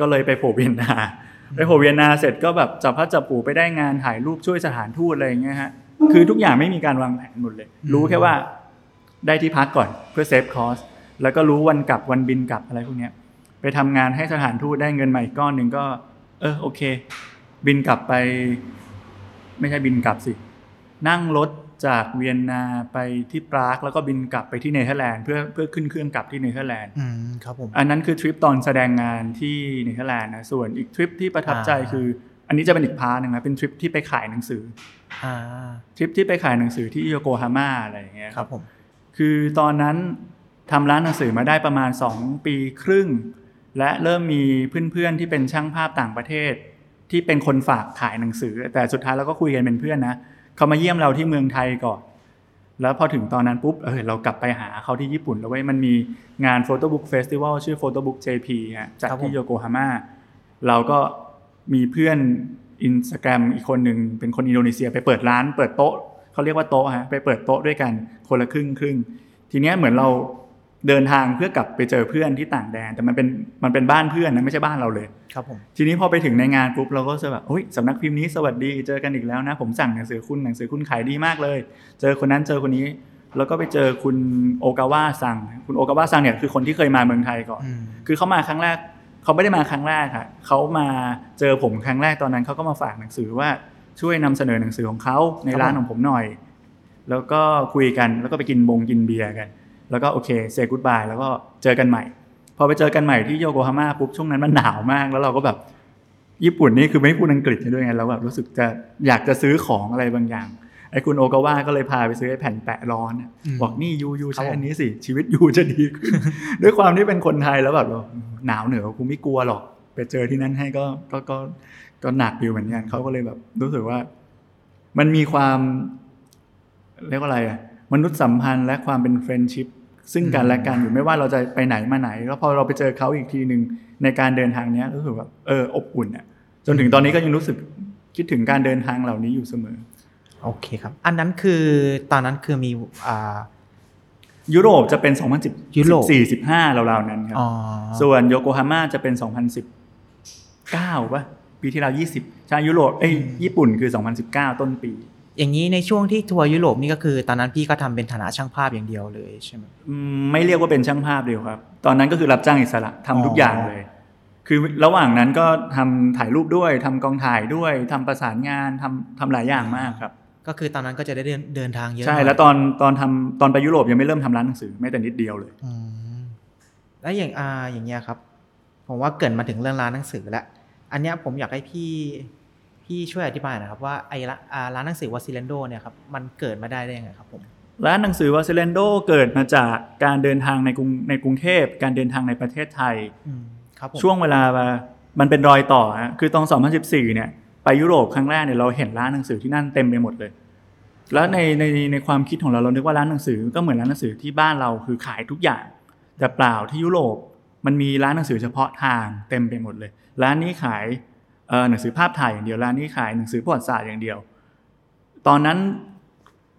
ก็เลยไปโผล่เวียนนาไปโผล่เวียนนาเสร็จก็แบบจับพัดจับผูไปได้งานถ่ายรูปช่วยสถานทูตอะไรอย่างเงี้ยฮะคือทุกอย่างไม่มีการวางแผนหมดเลย รู้แค่ว่าได้ที่พักก่อนเพื่อ save cost แล้วก็รู้วันกลับวันบินกลับอะไรพวกเนี้ยไปทำงานให้สถานทูตได้เงินใหม่ก้อนหนึ่งก็ เออโอเค บินกลับไป ไม่ใช่บินกลับสิ นั่งรถ จากเวียนนาไปที่ปรากแล้วก็บินกลับไปที่เนเธอร์แลนด์เพื่อเพื่อขึ้นเครื่องกลับที่เนเธอร์แลนด์อืมครับผมอันนั้นคือทริปตอนแสดงงานที่เนเธอร์แลนด์นะส่วนอีกทริปที่ประทับใจอ่าคือ อันนี้จะเป็นอีก part หนึ่งนะเป็นทริปที่ไปขายหนังสืออ่าทริปที่ไปขายหนังสือที่โยโกฮาม่าอะไรอย่างเงี้ยครับผมคือตอนนั้นทำร้านหนังสือมาได้ประมาณ 2 ปีครึ่ง และเริ่มมีเพื่อนๆที่เป็นช่างภาพต่างประเทศ ที่เป็นคนฝากขายหนังสือ แต่สุดท้ายเราก็คุยกันเป็นเพื่อนนะ เขามาเยี่ยมเราที่เมืองไทยก่อน แล้วพอถึงตอนนั้นปุ๊บเออเรากลับไปหาเขาที่ญี่ปุ่นแล้วเว้ยมันมีงานโฟโต้บุ๊กเฟสติวัลชื่อโฟโต้บุ๊ก JP ฮะจัดครับผมที่โยโกฮาม่าเราก็มีเพื่อนอินสตาแกรมอีกคนหนึ่งเป็นคนอินโดนีเซียไปเปิดร้าน เปิดโต๊ะเขาเรียกว่าโต๊ะฮะไปเปิดโต๊ะด้วยกันคนละครึ่งครึ่งทีเนี้ยเหมือนเรา เดินทางเพื่อกลับไปเจอเพื่อนที่ต่างแดน แต่มันเป็นมันเป็นบ้านเพื่อนนะไม่ใช่บ้านเราเลย ครับผม ทีนี้พอไปถึงในงานปุ๊บเราก็จะแบบเฮ้ยสำนักพิมพ์นี้สวัสดีเจอกันอีกแล้วนะ ผมสั่งหนังสือคุณหนังสือคุณขายดีมากเลย เจอคนนั้นเจอคนนี้ แล้วก็ไปเจอคุณโอกาวะซังคุณโอกาวะซังเนี่ยคือคนที่เคยมาเมืองไทยก่อนอืมคือเขามาครั้งแรกเขาไม่ได้มาครั้งแรกค่ะเขามาเจอผมครั้งแรกตอนนั้นเขาก็มาฝากหนังสือว่าช่วยนำเสนอหนังสือของเขาในร้านของผมหน่อย แล้วก็คุยกันแล้วก็ไปกินบงกินเบียร์กัน แล้วก็โอเคเซ y g กู d บายแล้วก็เจอกันใหม่ พอไปเจอกันใหม่ที่โยโกฮาม่าปุ๊บช่วงนั้นมันหนาวมาก แล้วเราก็แบบญี่ปุ่นนี่คือไม่พูดอังกฤษด้วยไงเราแบบรู้สึกจะอยากจะซื้อของอะไรบางอย่างไอ้คุณโอกาวะก็เลยพาไปซื้อไอ้แผ่นแปะร้อนอะอืมบอกนี่ยูยูครัใช้บผมอันนี้สิ ชีวิตยูจะดีขึ้น ด้วยความที่เป็นคนไทยแล้วแบบเราหนาวเหนือกูไม่กลัวหรอก ไปเจอที่นั่นให้ก็ก็ก็ก็หนักอยู่เหมือนกันเขาก็เลยแบบรู้สึกว่า มันมีความ เรียกว่าอะไรอะมนุษยสัมพันธ์และความเป็นเฟรนชิพ ซึ่งกันและกันอยู่ไม่ว่าเราจะไปไหนมาไหน แล้วพอเราไปเจอเขาอีกทีหนึ่งในการเดินทางเนี้ยรู้สึกแบบเอออบอุ่นอะจนถึงตอนนี้ก็ยังรู้สึกคิดถึงการเดินทางเหล่านี้อยู่เสมอ โอเคครับ อันนั้นคือตอนนั้นคือมีอ่ายุโรปจะเป็น 2010ยุโรป14 15ราวๆนั้นครับอ๋อส่วนโยโกฮาม่าจะเป็น 2019ป่ะปีที่แล้ว20ใช่ยุโรปเอ้ยญี่ปุ่นคือ 2019 ต้นปี อย่างนี้ในช่วงที่ทัวร์ยุโรปนี่ก็คือ ตอนนั้นพี่ก็ทำเป็นฐานะช่างภาพอย่างเดียวเลยใช่ไหมอืมไม่เรียกว่าเป็นช่างภาพเดียวครับ ตอนนั้นก็คือรับจ้างอิสระทำทุกอ๋อออย่างเลย คือระหว่างนั้นก็ทำถ่ายรูปด้วยทำกองถ่ายด้วยทำประสานงานทำทำหลายอย่างมากครับ ก็คือตอนนั้นก็จะได้เดินเดินทางเยอะใช่หน่ยแล้วตอนตอนทำตอนไปยุโรปยังไม่เริ่มทำร้านหนังสือแม้แต่นิดเดียวเลยอืมแล้วอย่างอ่าอย่างเงี้ยครับ ผมว่าเกรินมาถึงเรื่องร้านหนังสือแล้วอันเนี้ยผมอยากให้พี่ พี่ช่วยอธิบายหนะครับว่าไอ้ร้านอ่าร้านหนังสือวาซิเลนโดเนี่ยครับมันเกิดมาได้ได้ยังไงครับผมร้านหนังสือวาเซเลนโดเกิดมาจากการเดินทางในกรุงในกรุงเทพการเดินทางในประเทศไทยอืมครับผมช่วงเวลามันเป็นรอยต่อฮะคือตอน 2014 เนี่ยไปยุโรปครั้งแรกเนี่ยเราเห็นร้านหนังสือที่นั่นเต็มไปหมดเลย แล้วในในในความคิดของเราเรานึกว่าร้านหนังสือก็เหมือนร้านหนังสือที่บ้านเราคือขายทุกอย่าง แต่เปล่าที่ยุโรปมันมีร้านหนังสือเฉพาะทางเต็มไปหมดเลย ร้านนี้ขายเอ่อ หนังสือภาพถ่ายอย่างเดียวร้านนี้ขายหนังสือประวัติศาสตร์อย่างเดียว ตอนนั้น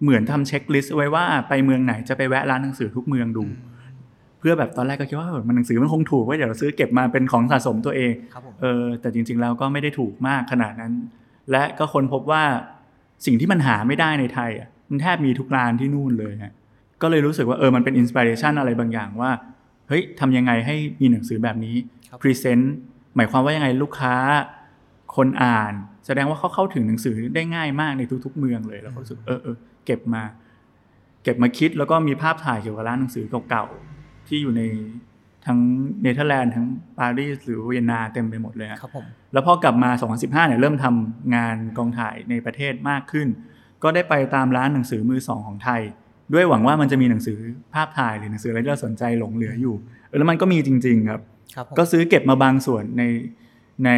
เหมือนทำ checklist ไว้ว่าไปเมืองไหนจะไปแวะร้านหนังสือทุกเมืองดู เพื่อแบบตอนแรกก็คิดว่าเออมันหนังสือมันคงถูกว่าเดี๋ยวเราซื้อเก็บมาเป็นของสะสมตัวเองครับผมเออแต่จริง ๆ แล้วก็ไม่ได้ถูกมากขนาดนั้น และก็ค้นพบว่าสิ่งที่มันหาไม่ได้ในไทยอะมันแทบมีทุกร้านที่นู่นเลยฮะก็เลยรู้สึกว่าเออมันเป็น inspiration อะไรบางอย่างว่าเฮ้ยทำยังไงให้มีหนังสือแบบนี้ครับ present หมายความว่ายังไงลูกค้า คนอ่าน แสดงว่าเขาเข้าถึงหนังสือได้ง่ายมากในทุก ๆ เมืองเลยแล้วก็รู้สึกเออเออเก็บมา เก็บมาคิดแล้วก็มีภาพถ่ายเกี่ยวกับร้านหนังสือเก่าๆที่อยู่ในทั้งเนเธอร์แลนด์ทั้งปารีสหรือเวียนนาเต็มไปหมดเลยฮะครับผมแล้วพอกลับมา 2015เนี่ยเริ่มทำงานกองถ่ายในประเทศมากขึ้น ก็ได้ไปตามร้านหนังสือมือสองของไทย ด้วยหวังว่ามันจะมีหนังสือภาพถ่ายหรือหนังสืออะไรที่เราสนใจหลงเหลืออยู่เออแล้วมันก็มีจริง ๆ ครับครับผมก็ซื้อเก็บมาบางส่วนใน ใน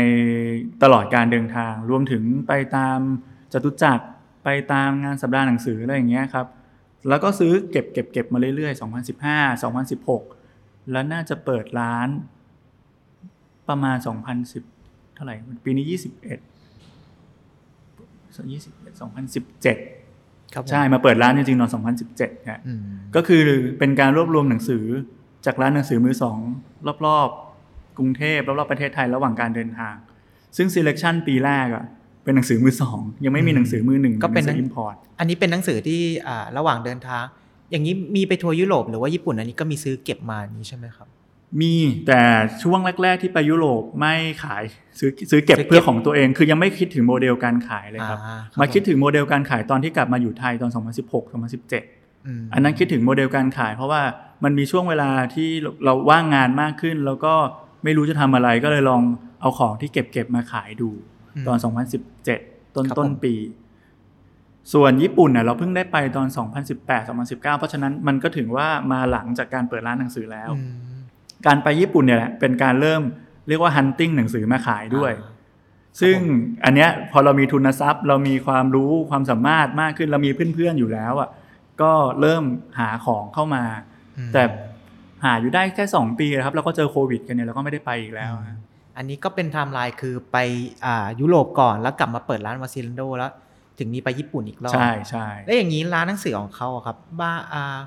ตลอดการเดินทาง รวมถึงไปตามจตุจักรไปตามงานสัปดาห์หนังสืออะไรอย่างเงี้ยครับ แล้วก็ซื้อเก็บเก็บเก็บมาเรื่อยๆ 2015 2016 แล้วน่าจะเปิดร้านประมาณ 2010 เท่าไหร่ ปีนี้ 21 21 2017 ครับผมใช่ มาเปิดร้านจริงๆตอน 2017ฮะอืมก็คือเป็นการรวบรวมหนังสือจากร้านหนังสือมือสองรอบๆ กรุงเทพรอบๆประเทศไทยระหว่างการเดินทาง ซึ่ง selection ปีแรกอะเป็นหนังสือมือสองยังไม่มีหนังสือมือหนึ่งก็เป็นหหนันังงสือ import อันนี้เป็นหนังสือที่อ่าระหว่างเดินทาง อย่างนี้มีไปทัวร์ยุโรปหรือว่าญี่ปุ่นอันนี้ก็มีซื้อเก็บมาอย่างนี้ใช่ไหมครับมีแต่ช่วงแรก ๆ ที่ไปยุโรปไม่ขายซื้อซื้อเก็บซื้อเก็บเพื่อของตัวเอง คือยังไม่คิดถึงโมเดลการขายเลยครับอ่ามาคิดถึงโมเดลการขายตอนที่กลับมาอยู่ไทยตอน 2016 2017มอันนั้นคิดถึงโมเดลการขาย เพราะว่ามันมีช่วงเวลาที่เราว่างงานมากขึ้น แล้วก็ ไม่รู้จะทำอะไรก็เลยลองเอาของที่เก็บเก็บมาขายดู ตอน 2017 ต้นครับต้นผมปี ส่วนญี่ปุ่นเน่ยเราเพิ่งได้ไปตอน 2018 2019 เพราะฉะนั้นมันก็ถึงว่ามาหลังจากการเปิดร้านหนังสือแล้วอืมการไปญี่ปุ่นเนี่ยแหละเป็นการเริ่มเรียกว่า hunting หนังสือมาขายด้วยอ่าซึ่งอันเนี้ยพอเรามีทุนทรัพย์ เรามีความรู้ความสามารถมากขึ้นเรามีเพื่อนๆอยู่แล้วอะก็เริ่มหาของเข้ามาอืมแต่ หาอยู่ได้แค่ 2 ปีนะครับแล้วก็เจอโควิดกันเนี่ยเราก็ไม่ได้ไปอีกแล้วฮะอันนี้ก็เป็นไทม์ไลน์คือไปอ่ายุโรปก่อนแล้วกลับมาเปิดร้าน Vacilando แล้ว ถึงมีไปญี่ปุ่นอีกรอบใช่ใช่แล้วอย่างนี้ร้านหนังสือของเขาอะครับบ้าอ่า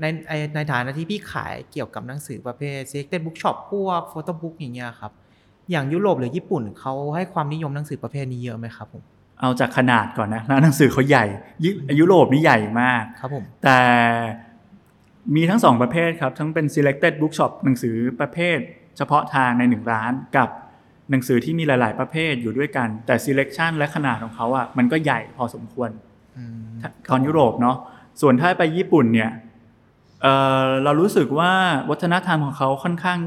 ในในในฐานะที่พี่ขายเกี่ยวกับหนังสือประเภท selected bookshop พวก photo book อย่างเงี้ยครับอย่างยุโรปหรือญี่ปุ่นเขาให้ความนิยมหนังสือประเภทนี้เยอะไหมครับผมเอาจากขนาดก่อนนะร้านหนังสือเขาใหญ่ยุยุโรปนี่ใหญ่มากครับผมแต่ มีทั้งสองประเภทครับ ทั้งเป็น selected bookshop หนังสือประเภท เฉพาะทางในหนึ่งร้านกับหนังสือที่มีหลาย ๆ ประเภทอยู่ด้วยกัน แต่ selection และขนาดของเขาอะมันก็ใหญ่พอสมควรอืมตอนยุโรปเนาะส่วนถ้าไปญี่ปุ่นเนี่ยเออเรารู้สึกว่าวัฒนธรรมของเขาค่อนข้าง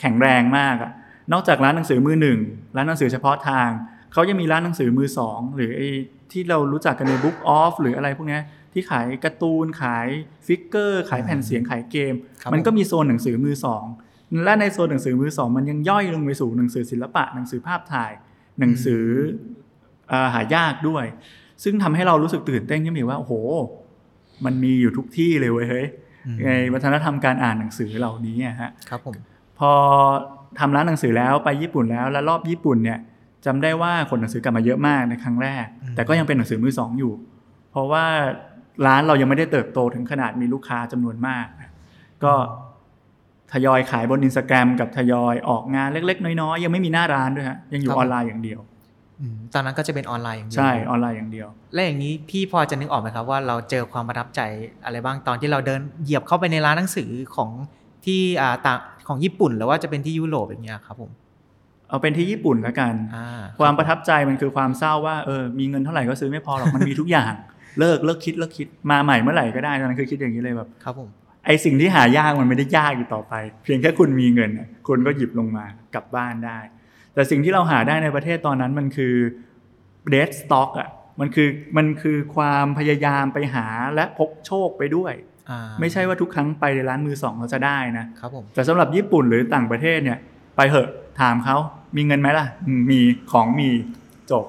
แข็งแรงมากอะนอกจากร้านหนังสือมือหนึ่งร้านหนังสือเฉพาะทาง เขายังมีร้านหนังสือมือสองหรือไอ้ที่เรารู้จักกันใน Book Off หรืออะไรพวกเนี้ย ที่ขายการ์ตูนขายฟิกเกอร์ ขายแผ่นเสียงขายเกมครับมันก็ผมมีโซนหนังสือมือสองและในโซนหนังสือมือสองมันยังย่อยลงไปสู่หนังสือศิลปะหนังสือภาพถ่าย หนังสือเอ่อหายากด้วย ซึ่งทำให้เรารู้สึกตื่นเต้นขึ้นมาอีกว่าโอ้โห มันมีอยู่ทุกที่เลยเว้ยเฮ้ยอืมในวัฒนธรรมการอ่านหนังสือเหล่านี้อะฮะครับผมพอทำร้านหนังสือแล้วไปญี่ปุ่นแล้ว แล้วรอบญี่ปุ่นเนี่ยจำได้ว่าคนหนังสือกลับมาเยอะมากในครั้งแรกอืมแต่ก็ยังเป็นหนังสือมือสองอยู่ เพราะว่า ร้านเรายังไม่ได้เติบโตถึงขนาดมีลูกค้าจำนวนมากนะก็ทยอยขายบนอินสตาแกรมกับทยอยออกงานเล็ก ๆ น้อยๆยังไม่มีหน้าร้านด้วยฮะยังอยู่ออนไลน์อย่างเดียวอืมตอนนั้นก็จะเป็นออนไลน์อย่างเดียวใช่ออนไลน์อย่างเดียว และอย่างนี้พี่พอจะนึกออกไหมครับว่าเราเจอความประทับใจอะไรบ้างตอนที่เราเดินเหยียบเข้าไปในร้านหนังสือของที่อ่าต่างของญี่ปุ่นหรือว่าจะเป็นที่ยุโรปอย่างเงี้ยครับผมเอาเป็นที่ญี่ปุ่นแล้วกันอ่าความประทับใจมันคือความเศร้าว่าเออมีเงินเท่าไหร่ก็ซื้อไม่พอหรอกมันมีทุกอย่าง เลิกเลิกคิดเลิกคิดมาใหม่เมื่อไหร่ก็ได้ตอนนั้นคือคิดอย่างนี้เลยแบบครับผมไอสิ่งที่หายากมันไม่ได้ยากอยู่ต่อไป เพียงแค่คุณมีเงินน่ะคุณก็หยิบลงมากลับบ้านได้ แต่สิ่งที่เราหาได้ในประเทศตอนนั้นมันคือ dead stock อะมันคือมันคือความพยายามไปหาและพกโชคไปด้วยอ่าไม่ใช่ว่าทุกครั้งไปในร้านมือสองเราจะได้นะครับผมแต่สำหรับญี่ปุ่นหรือต่างประเทศเนี่ยไปเหอะถามเขามีเงินไหมล่ะอืมมีของมีจบ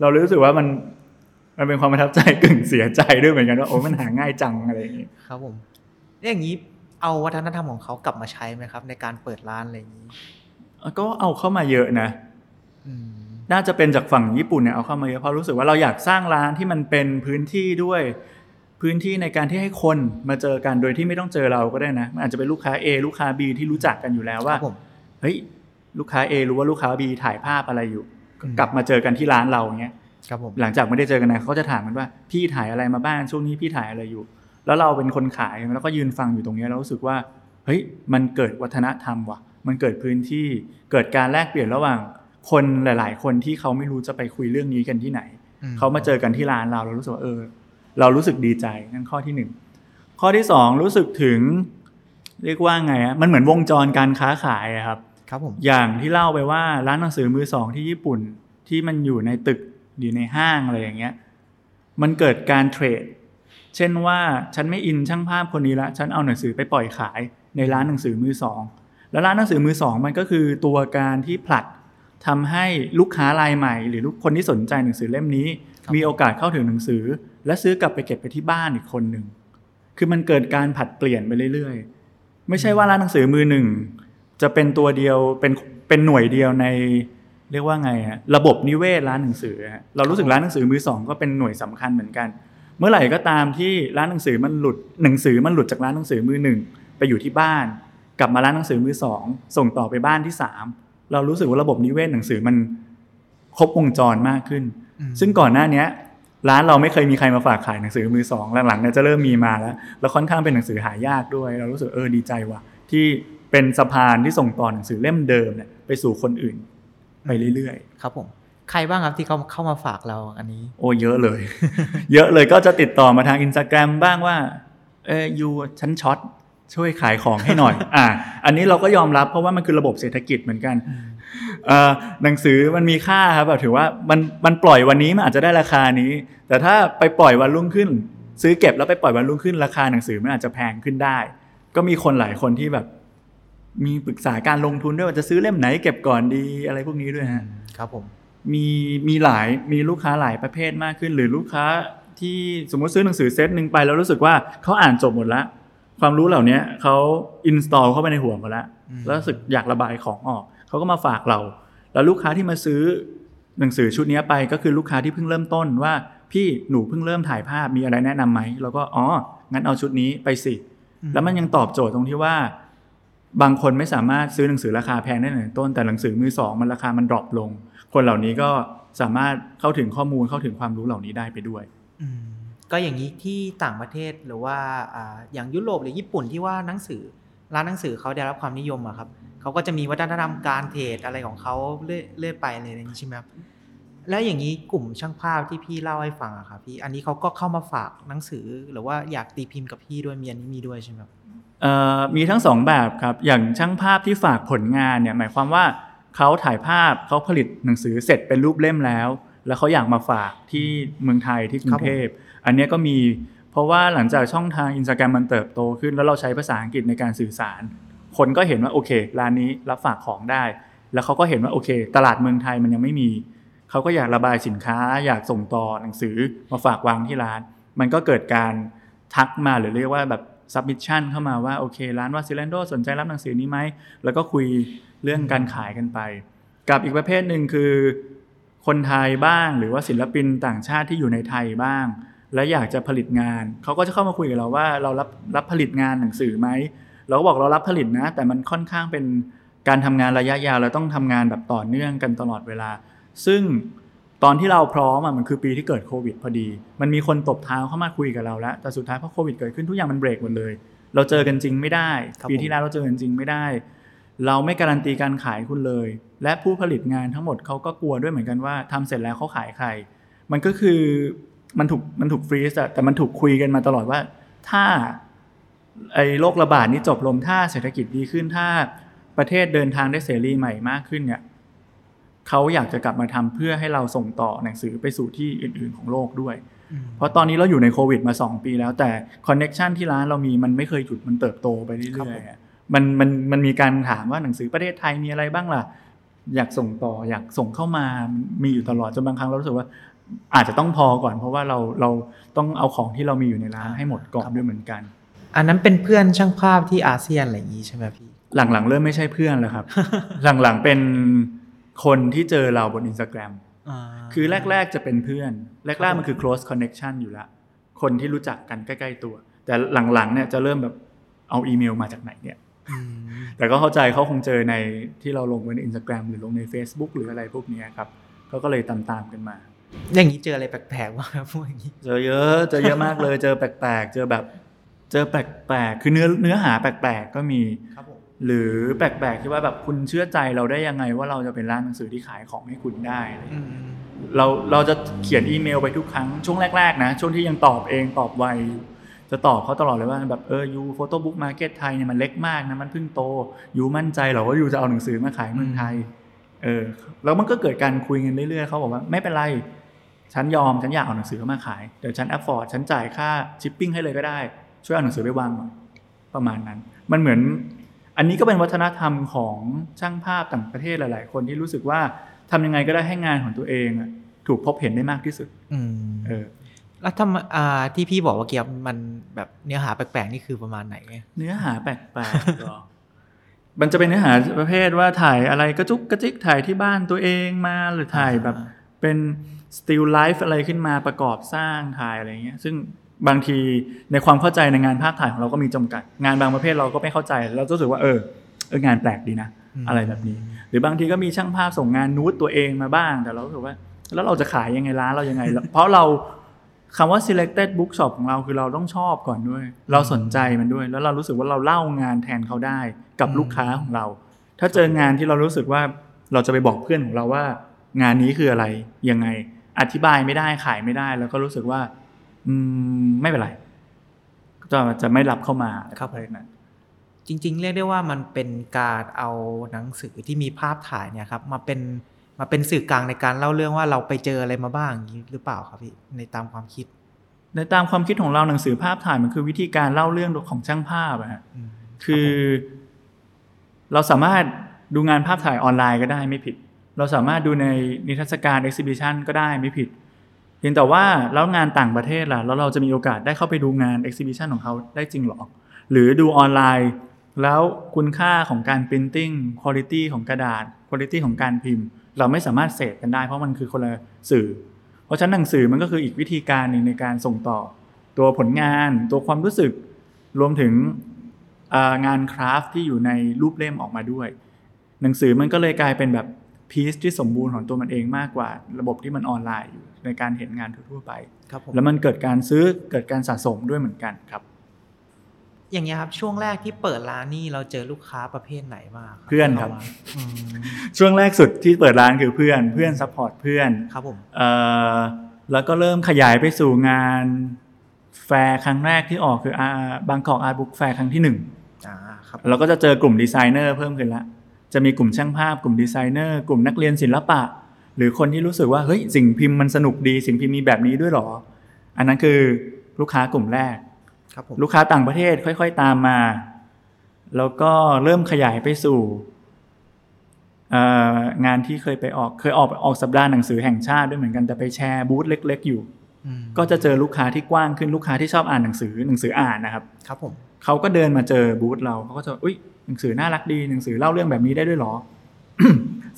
เรารู้สึกว่ามัน มันเป็นความประทับใจกึ่งเสียใจด้วยเหมือนกันว่าโอ้มันหาง่ายจังอะไรอย่างนี้ครับผมแล้วอย่างนี้เอาวัฒนธรรมของเขากลับมาใช้ไหมครับ ในการเปิดร้านอะไรอย่างนี้ก็เอาเข้ามาเยอะนะอืมน่าจะเป็นจากฝั่งญี่ปุ่นเนี่ยเอาเข้ามาเยอะเพราะรู้สึกว่าเราอยากสร้างร้านที่มันเป็นพื้นที่ด้วย พื้นที่ในการที่ให้คนมาเจอกันโดยที่ไม่ต้องเจอเราก็ได้นะมันอาจจะเป็นลูกค้า A ลูกค้า B ที่รู้จักกันอยู่แล้วคว่ารับผมเฮ้ยลูกค้า A รู้ว่าลูกค้า B ถ่ายภาพอะไรอยู่อืมกลับมาเจอกันที่ร้านเราเงี้ย ครับผมหลังจากไม่ได้เจอกันนะเขาจะถามกันว่าพี่ถ่ายอะไรมาบ้างช่วงนี้พี่ถ่ายอะไรอยู่ แล้วเราเป็นคนขายแล้วก็ยืนฟังอยู่ตรงเนี้ยเรารู้สึกว่าเฮ้ยมันเกิดวัฒนธรรมว่ะ มันเกิดพื้นที่เกิดการแลกเปลี่ยนระหว่างคนหลาย ๆ คนที่เขาไม่รู้จะไปคุยเรื่องนี้กันที่ไหนอืเขามาเจอกันที่ร้านเราเรารู้สึกว่าเออ เรารู้สึกดีใจนั่นข้อที่หนึ่งข้อที่สองรู้สึกถึง เรียกว่าไงอะมันเหมือนวงจรการค้าขายอะครับ ครับผมอย่างที่เล่าไปว่าร้านหนังสือมือสองที่ญี่ปุ่นที่มันอยู่ในตึก อยู่ในห้างอะไรอย่างเงี้ยมันเกิดการเทรด เช่นว่าฉันไม่อินช่างภาพคนนี้ละ ฉันเอาหนังสือไปปล่อยขายในร้านหนังสือมือสอง แล้วร้านหนังสือมือสองมันก็คือตัวการที่ผลักทำให้ลูกค้ารายใหม่ หรือลูกคนที่สนใจหนังสือเล่มนี้ มีโอกาสเข้าถึงหนังสือ และซื้อกลับไปเก็บไปที่บ้านอีกคนหนึ่ง คือมันเกิดการผัดเปลี่ยนไปเรื่อยๆ ไม่ใช่ว่าร้านหนังสือมือหนึ่งจะเป็นตัวเดียวเป็นเป็นหน่วยเดียวใน เรียกว่าไงฮะระบบนิเวศร้านหนังสือฮะเรารู้สึกร้านหนังสือมือสองก็เป็นหน่วยสำคัญเหมือนกัน เมื่อไหร่ก็ตามที่ร้านหนังสือมันหลุดหนังสือมันหลุดจากร้านหนังสือมือหนึ่งไปอยู่ที่บ้าน กลับมาร้านหนังสือมือสองส่งต่อไปบ้านที่สามเรารู้สึกว่าระบบนิเวศหนังสือมันครบวงจรมากขึ้นอืมซึ่งก่อนหน้าเนี้ยร้านเราไม่เคยมีใครมาฝากขายหนังสือมือสองหลังๆเนี่ยจะเริ่มมีมาแล้ว แล้วค่อนข้างเป็นหนังสือหายากด้วย เรารู้สึกเออดีใจว่ะที่เป็นสะพานที่ส่งต่อหนังสือเล่มเดิมเนี่ยไปสู่คนอื่น ไปเรื่อยครับผม ใครบ้างครับที่เขาเข้ามาฝากเราอันนี้ๆโอ้เยอะเลย เยอะเลยก็จะติดต่อมาทางอินสตาแกรมบ้างว่า เออยูฉันช็อตช่วยขายของให้หน่อย อ่า อันนี้เราก็ยอมรับเพราะว่ามันคือระบบเศรษฐกิจเหมือนกันเอ่อหนังสือมันมีค่าครับแบบถือว่ามันมันปล่อยวันนี้มันอาจจะได้ราคานี้ แต่ถ้าไปปล่อยวันรุ่งขึ้น ซื้อเก็บแล้วไปปล่อยวันรุ่งขึ้นราคาหนังสือมันอาจจะแพงขึ้นได้ ก็มีคนหลายคนที่แบบ มีปรึกษาการลงทุนด้วยว่าจะซื้อเล่มไหนเก็บก่อนดีอะไรพวกนี้ด้วยฮะครับผมมีมีหลายมีลูกค้าหลายประเภทมากขึ้น หรือลูกค้าที่สมมติซื้อหนังสือเซตหนึ่งไปแล้วรู้สึกว่าเขาอ่านจบหมดแล้วความรู้เหล่านี้เขาอินสตอลเข้าไปในหัวหมดแล้วแล้วรู้สึกอยากระบายของออกเขาก็มาฝากเรา แล้วลูกค้าที่มาซื้อหนังสือชุดนี้ไปก็คือลูกค้าที่เพิ่งเริ่มต้นว่าพี่หนูเพิ่งเริ่มถ่ายภาพมีอะไรแนะนำไหมแล้วก็อ๋องั้นเอาชุดนี้ไปสิ แล้วมันยังตอบโจทย์ตรงที่ว่า บางคนไม่สามารถซื้อหนังสือราคาแพงได้ในต้นแต่หนังสือมือสองมันราคามันดรอปลง คนเหล่านี้ก็สามารถเข้าถึงข้อมูลเข้าถึงความรู้เหล่านี้ได้ไปด้วยก็อย่างนี้ที่ต่างประเทศหรือว่าอย่างยุโรปหรือญี่ปุ่นที่ว่าหนังสือร้านหนังสือเขาได้รับความนิยมอะครับเขาก็จะมีวัฒนธรรมการเทรดอะไรของเขาเรื่อยเรื่อยไปเลยอย่างนี้ใช่ไหมครับแล้วอย่างนี้กลุ่มช่างภาพที่พี่เล่าให้ฟังอะครับพี่อันนี้เขาก็เข้ามาฝากหนังสือหรือว่าอยากตีพิมพ์กับพี่ด้วยมีอันนี้มีด้วยใช่ไหมครับ มีทั้งสองแบบครับ อย่างช่างภาพที่ฝากผลงานเนี่ยหมายความว่าเขาถ่ายภาพเขาผลิตหนังสือเสร็จเป็นรูปเล่มแล้ว แล้วเขาอยากมาฝากที่เมืองไทยที่กรุงเทพ อันเนี้ยก็มีเพราะว่าหลังจากช่องทางอินสตาแกรมมันเติบโตขึ้น แล้วเราใช้ภาษาอังกฤษในการสื่อสาร คนก็เห็นว่าโอเคร้านนี้รับฝากของได้ แล้วเขาก็เห็นว่าโอเค ตลาดเมืองไทยมันยังไม่มี เขาก็อยากระบายสินค้า อยากส่งต่อหนังสือมาฝากวางที่ร้าน มันก็เกิดการทักมาหรือเรียกว่าแบบ submission เข้ามาว่าโอเค ร้านวาซิเลนโดสนใจรับหนังสือนี้ไหม แล้วก็คุยเรื่องการขายกันไป กับอีกประเภทหนึ่งคือ คนไทยบ้างหรือว่าศิลปินต่างชาติที่อยู่ในไทยบ้าง และอยากจะผลิตงาน เขาก็จะเข้ามาคุยกับเราว่าเรารับรับผลิตงานหนังสือไหมเราก็บอกเรารับผลิตนะ แต่มันค่อนข้างเป็นการทำงานระยะยาวเราต้องทำงานแบบต่อเนื่องกันตลอดเวลา ซึ่ง ตอนที่เราพร้อมอะมันคือปีที่เกิดโควิดพอดี มันมีคนตบเท้าเข้ามาคุยกับเราแล้ว แต่สุดท้ายพอโควิดเกิดขึ้นทุกอย่างมันเบรกหมดเลย เราเจอกันจริงไม่ได้ครับปีผมที่แล้วเราเจอกันจริงไม่ได้ เราไม่การันตีการขายคุณเลย และผู้ผลิตงานทั้งหมดเขาก็กลัวด้วยเหมือนกันว่าทำเสร็จแล้วเขาขายใคร มันก็คือมันถูกมันถูกฟรีซอะแต่มันถูกคุยกันมาตลอดว่า ถ้าไอ้โรคระบาดนี้จบลงถ้าเศรษฐกิจดีขึ้นถ้าประเทศเดินทางได้เสรีใหม่มากขึ้นเนี่ย เขาอยากจะกลับมาทำเพื่อให้เราส่งต่อหนังสือไปสู่ที่อื่น ๆของโลกด้วย เพราะตอนนี้เราอยู่ในโควิดมา 2 ปีแล้วแต่คอนเน็ชันที่ร้านเรามีมันไม่เคยหยุดมันเติบโตไปเรื่ครับอผยมๆอะมันมันมันมีการถามว่าหนังสือประเทศไทยมีอะไรบ้างล่ะ อยากส่งต่ออยากส่งเข้ามามีอยู่ตลอดจนบางครั้งเรารู้สึกว่าอาจจะต้องพอก่อน เพราะว่าเราเราต้องเอาของที่เรามีอยู่ในร้านให้หมดก่อนด้วยเหมือนกัน อันนั้นเป็นเพื่อนช่างภาพที่อาเซียนอะไรอย่างนี้ใช่ไหมพี่หลังๆเริ่มไม่ใช่เพื่อนแล้วครับ หลังๆเป็น คนที่เจอเราบนอินสตาแกรมคือแรก ๆ จะเป็นเพื่อน แรก ๆ มันคือ close connection อยู่แล้วคนที่รู้จักกันใกล้ ๆ ตัว แต่หลัง ๆ เนี่ยจะเริ่มแบบเอาอีเมลมาจากไหนเนี่ยแต่ก็เข้าใจเขาคงเจอในที่เราลงไว้ในอินสตาแกรมหรือลงใน Facebook หรืออะไรพวกเนี้ยครับเขาก็เลยตามๆกันมา อย่างนี้เจออะไรแปลกๆบ้างครับพวกอย่างนี้ เจอเยอะเจอเยอะมากเลย เจอแปลกๆ เจอแบบ เจอแปลกๆ คือเนื้อเนื้อหาแปลกๆ ก็มีครับผม หรือแปลกๆที่ว่าแบบคุณเชื่อใจเราได้ยังไงว่าเราจะเป็นร้านหนังสือที่ขายของให้คุณได้อะไรอย่างเงี้ยเราเราจะเขียนอีเมลไปทุกครั้งช่วงแรก ๆ นะ ช่วงที่ยังตอบเองตอบไวอยู่จะตอบเขาตลอดเลยว่าแบบเออ you photo book market ไทยเนี่ยมันเล็กมากนะมันเพิ่งโต you มั่นใจเหรอว่า you จะเอาหนังสือมาขายเมืองไทย เออแล้วมันก็เกิดการคุยกันเรื่อยๆเขาบอกว่าไม่เป็นไร ฉันยอมฉันอยากเอาหนังสือมาขายเดี๋ยวฉัน afford ฉันจ่ายค่าชิปปิ้งให้เลยก็ได้ ช่วยเอาหนังสือไปวางหน่อยประมาณนั้น มันเหมือน อันนี้ก็เป็นวัฒนธรรมของช่างภาพต่างประเทศหลาย ๆ คนที่รู้สึกว่าทำยังไงก็ได้ให้งานของตัวเองอะถูกพบเห็นได้มากที่สุดอืมเออแล้วทำอ่าที่พี่บอกว่าเกี่ยวกับมันแบบเนื้อหาแปลก ๆ นี่คือประมาณไหน เนื้อหาแปลกๆเหรอมันจะเป็นเนื้อหาประเภทว่าถ่ายอะไรกระจุกกระจิกถ่ายที่บ้านตัวเองมาหรือถ่ายแบบอ่าเป็น still life อะไรขึ้นมาประกอบสร้างถ่ายอะไรเงี้ย ซึ่ง บางทีในความเข้าใจในงานภาพถ่ายของเราก็มีจำกัด งานบางประเภทเราก็ไม่เข้าใจ เราก็รู้สึกว่าเออเอองานแปลกดีนะ อะไรแบบนี้ หรือบางทีก็มีช่างภาพส่งงานนูดตัวเองมาบ้าง แต่เรารู้สึกว่า แล้วเราจะขายยังไงร้านเรายังไง เพราะเราคำว่า selected bookshop ของเราคือเราต้องชอบก่อนด้วย เราสนใจมันด้วย แล้วเรารู้สึกว่าเราเล่างานแทนเขาได้กับลูกค้าของเรา ถ้าเจองานที่เรารู้สึกว่าเราจะไปบอกเพื่อนของเราว่า งานนี้คืออะไรยังไง อธิบายไม่ได้ขายไม่ได้ แล้วก็รู้สึกว่า อืมไม่เป็นไรจะจะไม่รับเข้ามาครับประเภทนั้นจริง ๆ เรียกได้ว่ามันเป็นการเอาหนังสือที่มีภาพถ่ายเนี่ยครับ มาเป็นมาเป็นสื่อกลางในการเล่าเรื่องว่าเราไปเจออะไรมาบ้างอย่างนี้หรือเปล่าครับพี่ในตามความคิด ในตามความคิดของเราหนังสือภาพถ่ายมันคือวิธีการเล่าเรื่องของช่างภาพอะฮะอืมคือ เราสามารถดูงานภาพถ่ายออนไลน์ก็ได้ไม่ผิด เราสามารถดูในนิทรรศการ exhibition ก็ได้ไม่ผิด เพียงแต่ว่าแล้วงานต่างประเทศล่ะแล้วเราจะมีโอกาสได้เข้าไปดูงาน exhibition ของเขาได้จริงหรอ หรือดูออนไลน์ แล้วคุณค่าของการ printing quality ของกระดาษ quality ของการพิมพ์ เราไม่สามารถเสพกันได้เพราะมันคือคนละสื่อ เพราะฉะนั้นหนังสือมันก็คืออีกวิธีการหนึ่งในการส่งต่อ ตัวผลงานตัวความรู้สึกรวมถึงงานคราฟต์ที่อยู่ในรูปเล่มออกมาด้วย หนังสือมันก็เลยกลายเป็นแบบ พีซที่สมบูรณ์ของตัวมันเองมากกว่าระบบที่มันออนไลน์อยู่ในการเห็นงานทั่วๆไปครับผมแล้วมันเกิดการซื้อเกิดการสะสมด้วยเหมือนกันครับ อย่างเงี้ยครับช่วงแรกที่เปิดร้านนี่เราเจอลูกค้าประเภทไหนมางครับเพื่อนครับข้ามาอืมช่วงแรกสุดที่เปิดร้านคือเพื่อนเพื่อน support เพื่อนครับผมเอ่อแล้วก็เริ่มขยายไปสู่งานแฟร์ครั้งแรกที่ออกคือ Bangkok Art Book Fair ครั้งที่หนึ่งอ่าครับเราก็จะเจอกลุ่มดีไซเนอร์เพิ่มขึ้นละ จะมีกลุ่มช่างภาพ กลุ่มดีไซเนอร์ กลุ่มนักเรียนศิลปะ หรือคนที่รู้สึกว่าเฮ้ยสิ่งพิมพ์มันสนุกดี สิ่งพิมพ์มีแบบนี้ด้วยเหรอ อันนั้นคือลูกค้ากลุ่มแรกครับผมลูกค้าต่างประเทศค่อย ๆ ตามมา แล้วก็เริ่มขยายไปสู่เอ่องานที่เคยไปออกเคยออกออกสัปดาห์หนังสือแห่งชาติด้วยเหมือนกันแต่ไปแชร์บูธเล็ก ๆ อยู่อืมก็จะเจอลูกค้าที่กว้างขึ้นลูกค้าที่ชอบอ่านหนังสือหนังสืออ่านนะครับ ครับผมเขาก็เดินมาเจอบูธเราเขาก็จะอุ้ย หนังสือน่ารักดีหนังสือเล่าเรื่องแบบนี้ได้ด้วยเหรอ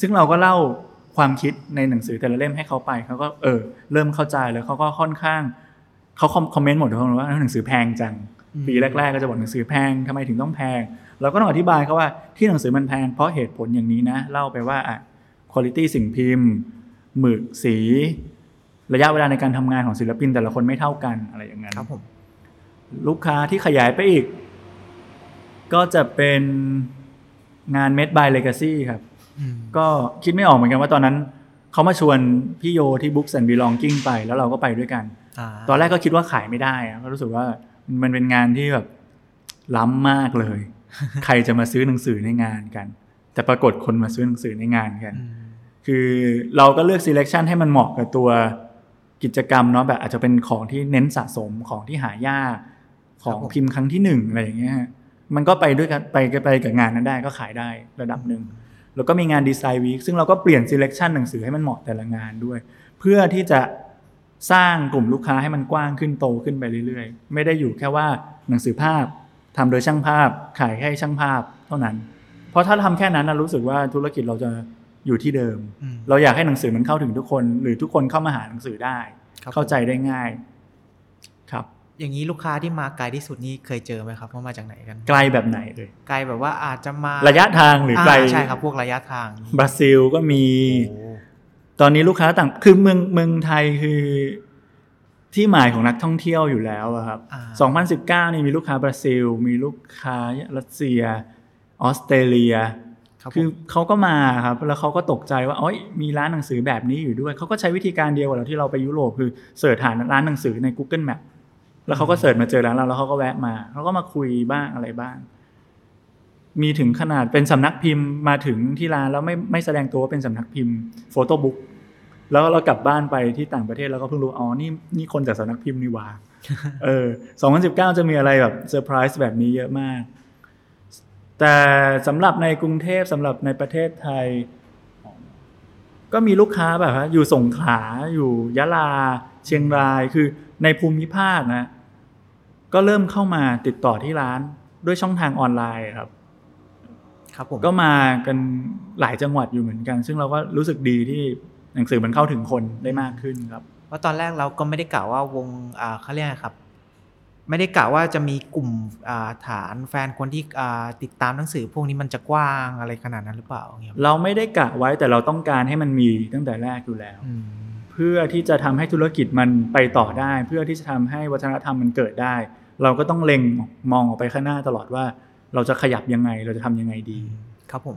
ซึ่งเราก็เล่าความคิดในหนังสือแต่ละเล่มให้เขาไปเขาก็เออ เริ่มเข้าใจแล้วเขาก็ค่อนข้างเขาคอมคอมเมนต์หมดทุกคนว่าหนังสือแพงจังปีแรก ๆ ก็จะบอกหนังสือแพงทำไมถึงต้องแพง เราก็ต้องอธิบายเขาว่าที่หนังสือมันแพงเพราะเหตุผลอย่างนี้นะ เล่าไปว่าอะคุณภาพสิ่งพิมพ์ หมึกสี ระยะเวลาในการทำงานของศิลปินแต่ละคนไม่เท่ากันอะไรอย่างนั้นครับผมลูกค้าที่ขยายไปอีก ก็จะเป็นงาน Made by Legacy ครับอืมก็คิดไม่ออกเหมือนกันว่าตอนนั้นเขามาชวนพี่โยที่ Books and Belonging ไป แล้วเราก็ไปด้วยกันอ่าตอนแรกก็คิดว่าขายไม่ได้อะก็รู้สึกว่ามันเป็นงานที่แบบล้ำมากเลย ใครจะมาซื้อหนังสือในงานกัน แต่ปรากฏคนมาซื้อหนังสือในงานกันอืมคือเราก็เลือก selection ให้มันเหมาะกับตัวกิจกรรมเนาะแบบอาจจะเป็นของที่เน้นสะสมของที่หายากของพิมพ์ครั้งที่หนึ่งอะไรอย่างเงี้ยฮะ มันก็ไปด้วยกันไปไปกับงานนั้นได้ก็ขายได้ระดับหนึ่งแล้วก็มีงานดีไซน์วีคซึ่งเราก็เปลี่ยน selection หนังสือให้มันเหมาะแต่ละงานด้วย เพื่อที่จะสร้างกลุ่มลูกค้าให้มันกว้างขึ้นโตขึ้นไปเรื่อยๆ ไม่ได้อยู่แค่ว่าหนังสือภาพทำโดยช่างภาพ ขายให้ช่างภาพเท่านั้น เพราะถ้าทำแค่นั้นนะรู้สึกว่าธุรกิจเราจะอยู่ที่เดิมอืมเราอยากให้หนังสือมันเข้าถึงทุกคน หรือทุกคนเข้ามาหาหนังสือได้ครับเข้าใจได้ง่ายครับ อย่างนี้ลูกค้าที่มาไกลที่สุดนี่เคยเจอไหมครับว่ามาจากไหนกัน ไกลแบบไหนเลยไกลแบบว่าอาจจะมาระยะทางหรือไกลาใช่ครับพวกระยะทางบราซิลก็มีโอ้ตอนนี้ลูกค้าต่างคือเมืองเมืองไทยคือ ที่หมายของนักท่องเที่ยวอยู่แล้วอะครับอ่า2019 นี่มีลูกค้าบราซิล มีลูกค้ารัสเซีย ออสเตรเลียครับผคือมเขาก็มาครับแล้วเขาก็ตกใจว่าโอ้ยมีร้านหนังสือแบบนี้อยู่ด้วย เขาก็ใช้วิธีการเดียวกับเราที่เราไปยุโรปคือเสิร์ชหาร้านหนังสือใน Google Map แล้วเขาก็เสิร์ชมาเจอร้านเราแล้วเขาก็แวะมาเขาก็มาคุยบ้างอะไรบ้าง มีถึงขนาดเป็นสำนักพิมพ์มาถึงที่ร้านแล้วไม่ไม่แสดงตัวว่าเป็นสำนักพิมพ์โฟโต้บุ๊กแล้วเรากลับบ้านไปที่ต่างประเทศแล้วก็เพิ่งรู้อ๋อนี่นี่คนจากสำนักพิมพ์นี่หว่าเออ2019 จะมีอะไรแบบเซอร์ไพรส์แบบนี้เยอะมาก แต่สำหรับในกรุงเทพสำหรับในประเทศไทย ก็มีลูกค้าแบบว่าอยู่สงขลาอยู่ยะลา เชียงรายคือในภูมิภาคนะ ก็เริ่มเข้ามาติดต่อที่ร้านด้วยช่องทางออนไลน์ครับ ครับผมก็มากันหลายจังหวัดอยู่เหมือนกัน ซึ่งเราก็รู้สึกดีที่หนังสือมันเข้าถึงคนได้มากขึ้นครับเพราะตอนแรกเราก็ไม่ได้กล่าวว่าวงอ่าเขาเรียกอะไรครับ ไม่ได้กล่าวว่าจะมีกลุ่มอ่าฐานแฟนคนที่อ่าติดตามหนังสือพวกนี้มันจะกว้างอะไรขนาดนั้นหรือเปล่าเงี้ยเราไม่ได้กะไว้แต่เราต้องการให้มันมีตั้งแต่แรกอยู่แล้วอืม เพื่อที่จะทำให้ธุรกิจมันไปต่อได้ เพื่อที่จะทำให้วัฒนธรรมมันเกิดได้ เราก็ต้องเล็งมองออกไปข้างหน้าตลอดว่า เราจะขยับยังไงเราจะทำยังไงดี ครับผม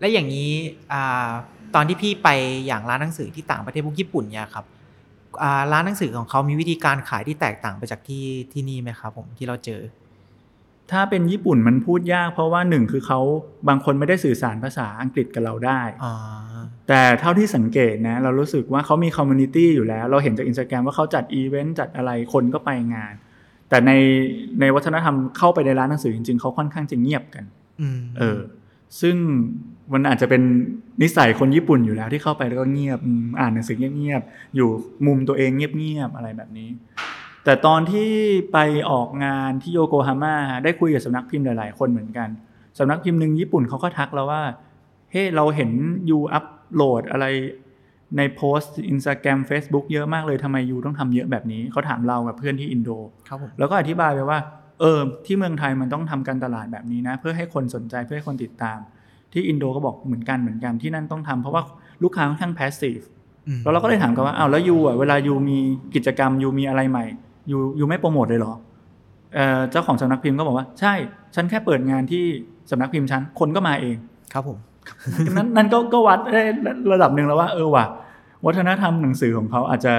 และอย่างนี้อ่าตอนที่พี่ไปอย่างร้านหนังสือที่ต่างประเทศพวกญี่ปุ่นเนี่ยครับอ่าร้านหนังสือของเขามีวิธีการขายที่แตกต่างไปจากที่ที่นี่ไหมครับผมที่เราเจอ ถ้าเป็นญี่ปุ่นมันพูดยาก เพราะว่าหนึ่งคือเขาบางคนไม่ได้สื่อสารภาษาอังกฤษกับเราได้อ่า แต่เท่าที่สังเกตนะ เรารู้สึกว่าเขามี community อยู่แล้ว เราเห็นจากอินสตาแกรมว่าเขาจัดอีเวนต์จัดอะไรคนก็ไปงาน แต่ในในวัฒนธรรมเข้าไปในร้านหนังสือจริง ๆ เขาค่อนข้างจะเงียบกันอืมเออ ซึ่งมันอาจจะเป็นนิสัยคนญี่ปุ่นอยู่แล้วที่เข้าไปแล้วก็เงียบอืมอ่านหนังสือเงียบๆอยู่มุมตัวเองเงียบๆอะไรแบบนี้ แต่ตอนที่ไปออกงานที่โยโกฮาม่าได้คุยกับสำนักพิมพ์หลายๆ คนเหมือนกันสำนักพิมพ์หนึ่งญี่ปุ่นเขาก็ทักเราว่าเฮ้เราเห็น you upload อะไรในโพสต์อินสตาแกรม Facebook เยอะมากเลยทำไม you ต้องทำเยอะแบบนี้ เขาถามเรากับเพื่อนที่อินโดครับผมแล้วก็อธิบายไปว่า เออ ที่เมืองไทยมันต้องทำการตลาดแบบนี้นะ เพื่อให้คนสนใจเพื่อให้คนติดตาม ที่อินโดก็บอกเหมือนกันเหมือนกันที่นั่นต้องทำเพราะว่าลูกค้าค่อนข้าง passive อืมแล้วเราก็เลยถามกันว่าอ้าวแล้ว you อะเวลา you มีกิจกรรม you มีอะไรใหม่ you you ไม่โปรโมทเลยเหรอเอ่อเจ้าของสำนักพิมพ์ก็บอกว่าใช่ ฉันแค่เปิดงานที่สำนักพิมพ์ฉันคนก็มาเองครับผม นั้นนั้นก็ก็วัดได้ระดับหนึ่งแล้วว่า เออว่ะวัฒนธรรมหนังสือของเขาอาจจะ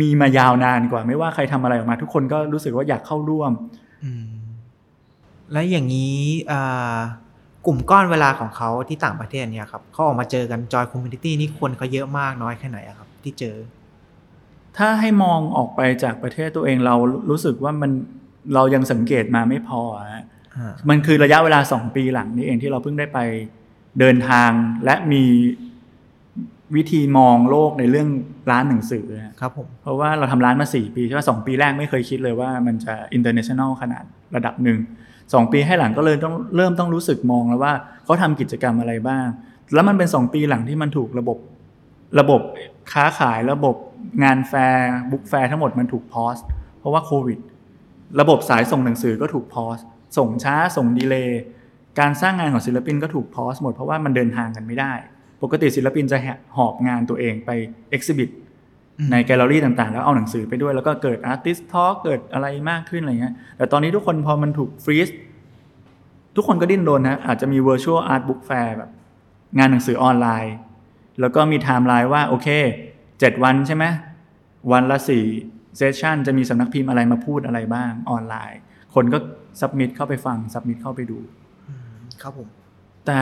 มีมายาวนานกว่า ไม่ว่าใครทำอะไรออกมา ทุกคนก็รู้สึกว่าอยากเข้าร่วมอืมแล้วอย่างนี้อ่ากลุ่มก้อนเวลาของเขาที่ต่างประเทศเนี่ยครับเขาออกมาเจอกัน join community นี่คนเขาเยอะมากน้อยแค่ไหนอะครับ ที่เจอ ถ้าให้มองออกไปจากประเทศตัวเองเรารู้สึกว่ามันเรายังสังเกตมาไม่พอฮะอ่า มันคือระยะเวลาสองปีหลังนี้เองที่เราเพิ่งได้ไปเดินทางและมีวิธีมองโลกในเรื่องร้านหนังสือฮะครับผมเพราะว่าเราทำร้านมาสี่ปีใช่ไหมสองปีแรกไม่เคยคิดเลยว่ามันจะ international ขนาดระดับหนึ่งสองปีให้หลังก็เลยต้องเริ่มต้องรู้สึกมองแล้วว่าเขาทำกิจกรรมอะไรบ้าง แล้วมันเป็นสองปีหลังที่มันถูกระบบระบบค้าขายระบบงาน fair book fair ทั้งหมดมันถูก pause เพราะว่าโควิดระบบสายส่งหนังสือก็ถูก pause ส่งช้าส่ง delay การสร้างงานของศิลปินก็ถูก pause หมดเพราะว่ามันเดินทางกันไม่ได้ ปกติศิลปินจะหอบงานตัวเองไป exhibit อืมในแกลเลอรี่ต่างๆ แล้วเอาหนังสือไปด้วย แล้วก็เกิด artist talk เกิดอะไรมากขึ้นอะไรเงี้ยแต่ตอนนี้ทุกคนพอมันถูก freeze ทุกคนก็ดิ้นรนนะอาจจะมี Virtual Art Book Fair แบบงานหนังสือออนไลน์ แล้วก็มีไทม์ไลน์ว่าโอเคเจ็ดวันใช่ไหมวันละสี่ session จะมีสำนักพิมพ์อะไรมาพูดอะไรบ้างออนไลน์ คนก็ submit เข้าไปฟัง submit เข้าไปดูอืมครับผมแต่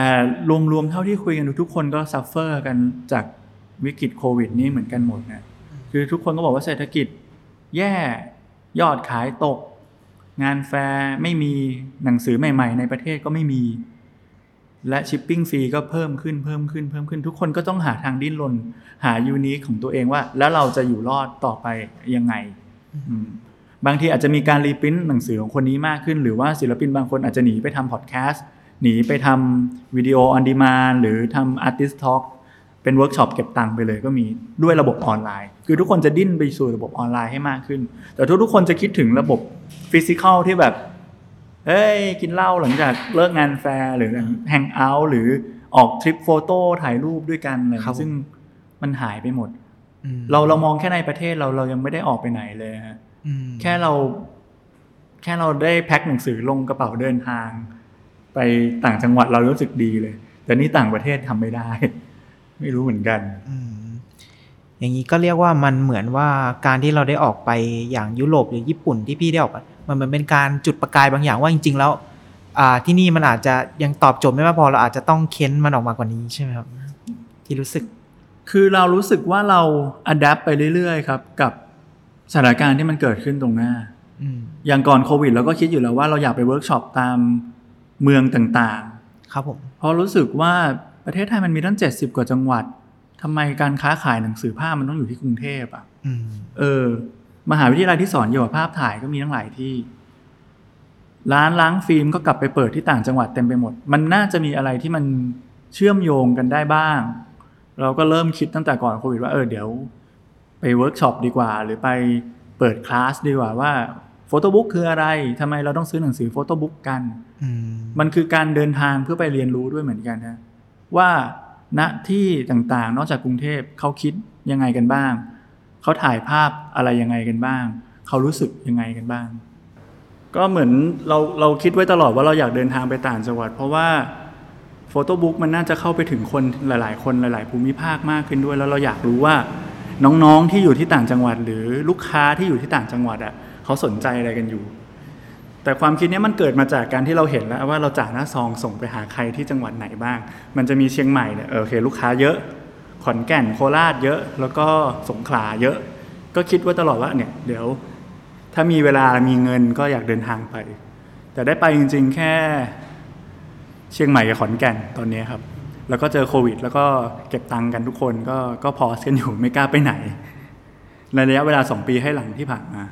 รวมๆเท่าที่คุยกันดูทุกคนก็ suffer กันจากวิกฤตโควิด นี้เหมือนกันหมดนะคือทุกคนก็บอกว่าเศรษฐกิจ แย่ยอดขายตก งานแฟร์ไม่มีหนังสือใหม่ ๆ ในประเทศก็ไม่มี และ shipping fee ก็เพิ่มขึ้นเพิ่มขึ้นเพิ่มขึ้น ทุกคนก็ต้องหาทางดิ้นรนหา unique ของตัวเองว่า แล้วเราจะอยู่รอดต่อไปยังไงอืม บางทีอาจจะมีการ reprint หนังสือของคนนี้มากขึ้น หรือว่าศิลปินบางคนอาจจะหนีไปทำพอดแคสต์หนีไปทำวิดีโอออนดีมานหรือทำอาร์ติสทอ k เป็นเวิร์กช็อปเก็บตังค์ไปเลยก็มีด้วยระบบออนไลน์ คือทุกคนจะดิ้นไปสู่ระบบออนไลน์ให้มากขึ้น แต่ทุกๆคนจะคิดถึงระบบ physical ที่แบบเฮ้ย กินเหล้าหลังจากเลิกงานแฟร์หรือ hang out หรือออก trip photo ถ่ายรูปด้วยกันอะไรครับผมซึ่งมันหายไปหมดอืมเราเรามองแค่ในประเทศเราเรายังไม่ได้ออกไปไหนเลยฮะอืม แค่เรา แค่เราได้แพ็คหนังสือลงกระเป๋าเดินทาง ไปต่างจังหวัดเรารู้สึกดีเลย แต่นี่ต่างประเทศทำไม่ได้ ไม่รู้เหมือนกันอืมอย่างนี้ก็เรียกว่ามันเหมือนว่าการที่เราได้ออกไปอย่างยุโรปหรือญี่ปุ่นที่พี่ได้ออกไปมันเหมือนเป็นการจุดประกายบางอย่างว่าจริง ๆ แล้วอ่าที่นี่มันอาจจะยังตอบโจทย์ไม่มากพอเราอาจจะต้องเค้นมันออกมากว่านี้ใช่ไหมครับ ที่รู้สึก คือเรารู้สึกว่าเรา adapt ไปเรื่อย ๆ ครับ กับ สถานการณ์ที่มันเกิดขึ้นตรงหน้าอืมอย่างก่อนโควิดเราก็คิดอยู่แล้วว่าเราอยากไปเวิร์กช็อปตามเมืองต่างครับผมๆเพราะรู้สึกว่าประเทศไทยมันมีตั้ง70กว่าจังหวัดทำไมการค้าขายหนังสือภาพมันต้องอยู่ที่กรุงเทพอะอืมเออ มหาวิทยาลัยที่สอนเกี่ยวกับภาพถ่ายก็มีทั้งหลายที่ ร้านล้างฟิล์มก็กลับไปเปิดที่ต่างจังหวัดเต็มไปหมด มันน่าจะมีอะไรที่มันเชื่อมโยงกันได้บ้าง เราก็เริ่มคิดตั้งแต่ก่อนโควิดว่าเออเดี๋ยว ไปเวิร์กช็อปดีกว่า หรือไปเปิดคลาสดีกว่าว่าโฟโต้บุ๊กคืออะไรทำไมเราต้องซื้อหนังสือโฟโต้บุ๊กกันอืมมันคือการเดินทางเพื่อไปเรียนรู้ด้วยเหมือนกันนะว่าณที่ต่างๆ นอกจากกรุงเทพเขาคิดยังไงกันบ้าง เขาถ่ายภาพอะไรยังไงกันบ้าง เขารู้สึกยังไงกันบ้าง ก็เหมือนเราเราคิดไว้ตลอดว่าเราอยากเดินทางไปต่างจังหวัด เพราะว่าโฟโต้บุ๊กมันน่าจะเข้าไปถึงคนหลาย ๆ คนหลาย ๆ ภูมิภาคมากขึ้นด้วย แล้วเราอยากรู้ว่า น้องๆที่อยู่ที่ต่างจังหวัด หรือลูกค้าที่อยู่ที่ต่างจังหวัดอะเขาสนใจอะไรกันอยู่ แต่ความคิดนี้มันเกิดมาจากการที่เราเห็นแล้วว่าเราจ่าหน้าซองส่งไปหาใครที่จังหวัดไหนบ้าง มันจะมีเชียงใหม่เนี่ยโอเคลูกค้าเยอะ ขอนแก่นโคราชเยอะ แล้วก็สงขลาเยอะ ก็คิดว่าตลอดว่าเนี่ยเดี๋ยวถ้ามีเวลามีเงินก็อยากเดินทางไป แต่ได้ไปจริง ๆ แค่เชียงใหม่กับขอนแก่นตอนนี้ครับ แล้วก็เจอโควิด แล้วก็เก็บตังค์กันทุกคนก็ก็พอสกันอยู่ไม่กล้าไปไหน ในระยะเวลาสองปีให้หลังที่ผ่านมา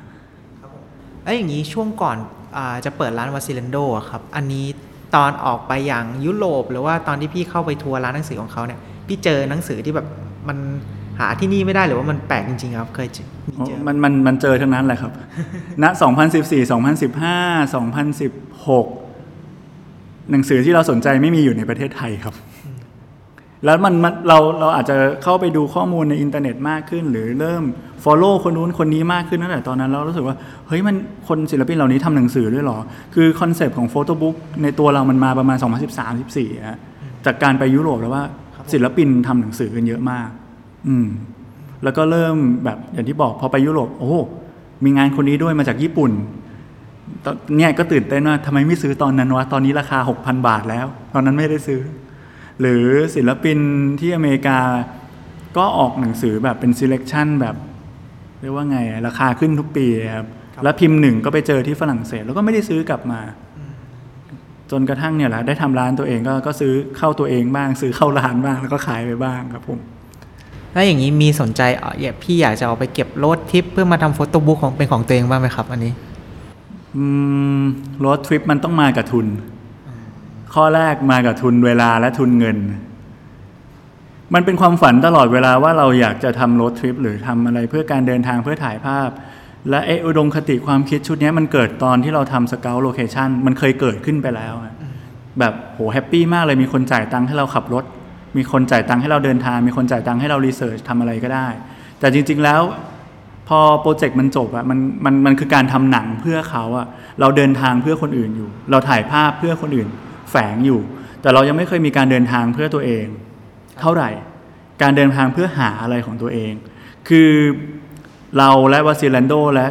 แล้วอย่างนี้ช่วงก่อนอาจะเปิดร้านวาซิเลนโดอะครับ อันนี้ตอนออกไปอย่างยุโรปหรือว่าตอนที่พี่เข้าไปทัวร์ร้านหนังสือของเขาเนี่ยพี่เจอหนังสือที่แบบมันหาที่นี่ไม่ได้หรือว่ามันแปลกจริงๆครับเคยเจอมีเจอมันมันมันเจอทั้งนั้นแหละครับณ2014 2015 2016 หนังสือที่เราสนใจไม่มีอยู่ในประเทศไทยครับ แล้วมันมันเราเราอาจจะเข้าไปดูข้อมูลในอินเทอร์เน็ตมากขึ้น หรือเริ่ม follow คนนู้นคนนี้มากขึ้นตั้งแต่ตอนนั้นเรารู้สึกว่าเฮ้ยมันคนศิลปินเหล่านี้ทำหนังสือด้วยหรอ คือคอนเซปต์ของ photo book ในตัวเรามันมาประมาณ 2013-14ฮะจากการไปยุโรปแล้วว่าศิลปินทำหนังสือกันเยอะมาก อืม แล้วก็เริ่มแบบอย่างที่บอกพอไปยุโรปโอ้มีงานคนนี้ด้วยมาจากญี่ปุ่นตอนเนี่ยก็ตื่นเต้นว่าทำไมไม่ซื้อตอนนั้นวะตอนนี้ราคา 6,000 บาทแล้ว ตอนนั้นไม่ได้ซื้อ หรือศิลปินที่อเมริกาก็ออกหนังสือแบบเป็น selection แบบเรียกว่าไงอะราคาขึ้นทุกปีครับครับแล้วพิมพ์หนึ่งก็ไปเจอที่ฝรั่งเศส แล้วก็ไม่ได้ซื้อกลับมา จนกระทั่งเนี่ยแหละได้ทำร้านตัวเองก็ก็ซื้อเข้าตัวเองบ้าง ซื้อเข้าร้านบ้างแล้วก็ขายไปบ้างครับผมแล้วอย่างนี้มีสนใจเอ่ออยากพี่อยากจะเอาไปเก็บโรดทริปเพื่อมาทำโฟโต้บุ๊กของเป็นของตัวเองบ้างไหมครับ อันนี้อืม road trip มันต้องมากับทุน ข้อแรกมากับทุนเวลาและทุนเงิน มันเป็นความฝันตลอดเวลาว่าเราอยากจะทำ road trip หรือทำอะไรเพื่อการเดินทางเพื่อถ่ายภาพ และไอ้อุดมคติความคิดชุดนี้มันเกิดตอนที่เราทำ scout location มันเคยเกิดขึ้นไปแล้ว แบบโห happy มากเลยมีคนจ่ายตังค์ให้เราขับรถ มีคนจ่ายตังค์ให้เราเดินทาง มีคนจ่ายตังค์ให้เรา research ทำอะไรก็ได้ แต่จริง ๆแล้วพอโปรเจกต์มันจบอะมันมันมันคือการทำหนังเพื่อเขาอะเราเดินทางเพื่อคนอื่นอยู่ เราถ่ายภาพเพื่อคนอื่น แฝงอยู่ แต่เรายังไม่เคยมีการเดินทางเพื่อตัวเอง เท่าไหร่ การเดินทางเพื่อหาอะไรของตัวเอง คือเราและวาซิลันโดและ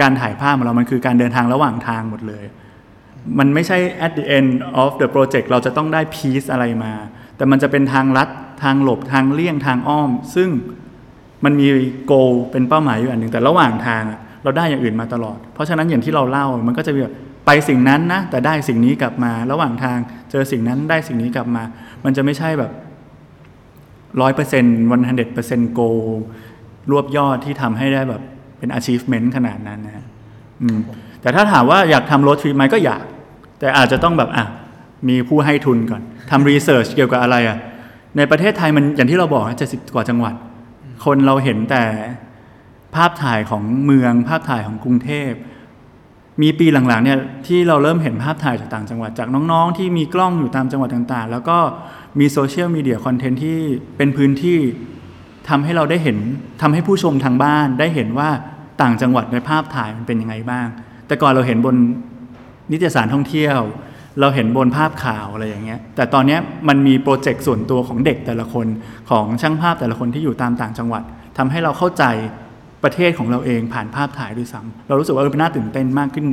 การถ่ายภาพของเรา มันคือการเดินทางระหว่างทางหมดเลย มันไม่ใช่ at the end of the project เราจะต้องได้ piece อะไรมา แต่มันจะเป็นทางลัด ทางหลบ ทางเลี่ยง ทางอ้อม ซึ่งมันมีโกเป็นเป้าหมายอยู่อันหนึ่งแต่ระหว่างทางเราได้อย่างอื่นมาตลอด เพราะฉะนั้นอย่างที่เราเล่ามันก็จะมีแบบ ไปสิ่งนั้นนะแต่ได้สิ่งนี้กลับมา ระหว่างทางเจอสิ่งนั้นได้สิ่งนี้กลับมา มันจะไม่ใช่แบบร้อยเปอร์เซ็นต์วันฮันเดเปอร์เซ็นต์โกรวบยอดที่ทำให้ได้แบบเป็น achievement ขนาดนั้นนะฮะอืมแต่ถ้าถามว่าอยากทำรถทริปไหมก็อยาก แต่อาจจะต้องแบบอะมีผู้ให้ทุนก่อนทำ research เกี่ยวกับอะไรอะในประเทศไทยมันอย่างที่เราบอกเจ็ดสิบกว่าจังหวัด คนเราเห็นแต่ภาพถ่ายของเมืองภาพถ่ายของกรุงเทพ มีปีหลังๆเนี่ยที่เราเริ่มเห็นภาพถ่ายจากต่างจังหวัดจากน้องๆ ที่มีกล้องอยู่ตามจังหวัดต่างๆ แล้วก็มีโซเชียลมีเดียคอนเทนต์ที่เป็นพื้นที่ทำให้เราได้เห็นทำให้ผู้ชมทางบ้านได้เห็นว่าต่างจังหวัดในภาพถ่ายมันเป็นยังไงบ้าง แต่ก่อนเราเห็นบนนิตยสารท่องเที่ยว เราเห็นบนภาพข่าวอะไรอย่างเงี้ยแต่ตอนเนี้ยมันมีโปรเจกต์ส่วนตัวของเด็กแต่ละคนของช่างภาพแต่ละคนที่อยู่ตามต่างจังหวัดทำให้เราเข้าใจ ประเทศของเราเองผ่านภาพถ่ายด้วยซ้ำเรารู้สึกว่าเออเป็นน่าตื่นเต้นมากขึ้น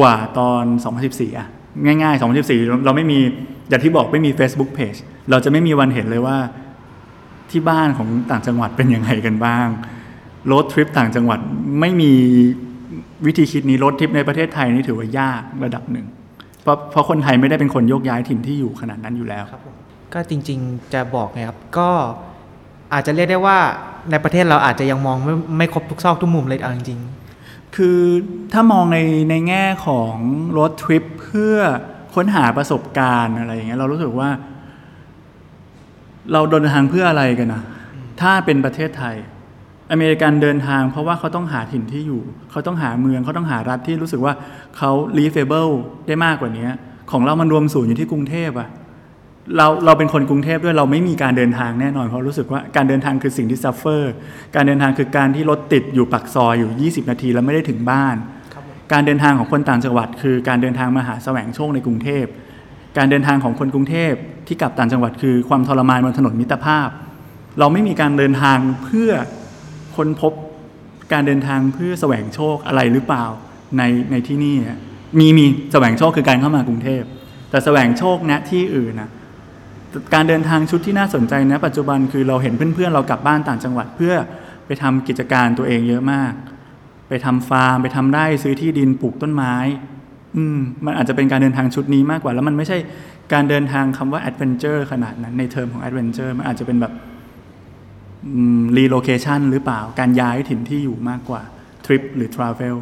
กว่าตอน 2014อะง่าย ๆ 2014 เราไม่มีอย่างที่บอกไม่มี Facebook Page เราจะไม่มีวันเห็นเลยว่าที่บ้านของต่างจังหวัดเป็นยังไงกันบ้างรถทริปต่างจังหวัดไม่มีวิธีคิดนี้รถทริปในประเทศไทยนี่ถือว่ายากระดับหนึ่ง เพราะเพราะคนไทยไม่ได้เป็นคนโยกย้ายถิ่นที่อยู่ขนาดนั้นอยู่แล้วครับผมก็จริงๆจะบอกไงครับก็ อาจจะเรียกได้ว่าในประเทศเราอาจจะยังมองไม่ไม่ครบทุกซอกทุกมุมเลยเอาจริงคือถ้ามองในในแง่ของรถทริปเพื่อค้นหาประสบการณ์อะไรอย่างเงี้ยเรารู้สึกว่า เราเดินทางเพื่ออะไรกันนะถ้าเป็นประเทศไทย อเมริกันเดินทางเพราะว่าเขาต้องหาถิ่นที่อยู่ เขาต้องหาเมืองเขาต้องหารัฐที่รู้สึกว่าเขา livable ได้มากกว่านี้ของเรามันรวมศูนย์อยู่ที่กรุงเทพอะ เราเราเป็นคนกรุงเทพด้วยเราไม่มีการเดินทางแน่นอนเพราะรู้สึกว่าการเดินทางคือสิ่งที่ suffer การเดินทางคือการที่รถติดอยู่ปากซอยอยู่ 20 นาทีแล้วไม่ได้ถึงบ้านครับผมการเดินทางของคนต่างจังหวัด คือการเดินทางมาหาแสวงโชคในกรุงเทพ การเดินทางของคนกรุงเทพที่กลับต่างจังหวัดคือความทรมานบนถนนมิตรภาพ เราไม่มีการเดินทางเพื่อค้นพบการเดินทางเพื่อแสวงโชคอะไรหรือเปล่าในในที่นี่อะมีมีแสวงโชคคือการเข้ามากรุงเทพ แต่แสวงโชคณที่อื่นนะ การเดินทางชุดที่น่าสนใจนะปัจจุบันคือเราเห็นเพื่อนๆ เรากลับบ้านต่างจังหวัดเพื่อไปทำกิจการตัวเองเยอะมาก ไปทำฟาร์ม ไปทำไร่ซื้อที่ดินปลูกต้นไม้ อืมมันอาจจะเป็นการเดินทางชุดนี้มากกว่า แล้วมันไม่ใช่การเดินทางคำว่า adventure ขนาดนั้นในเทอมของ adventure มันอาจจะเป็นแบบ relocation หรือเปล่าการย้ายถิ่นที่อยู่มากกว่า trip หรือ travel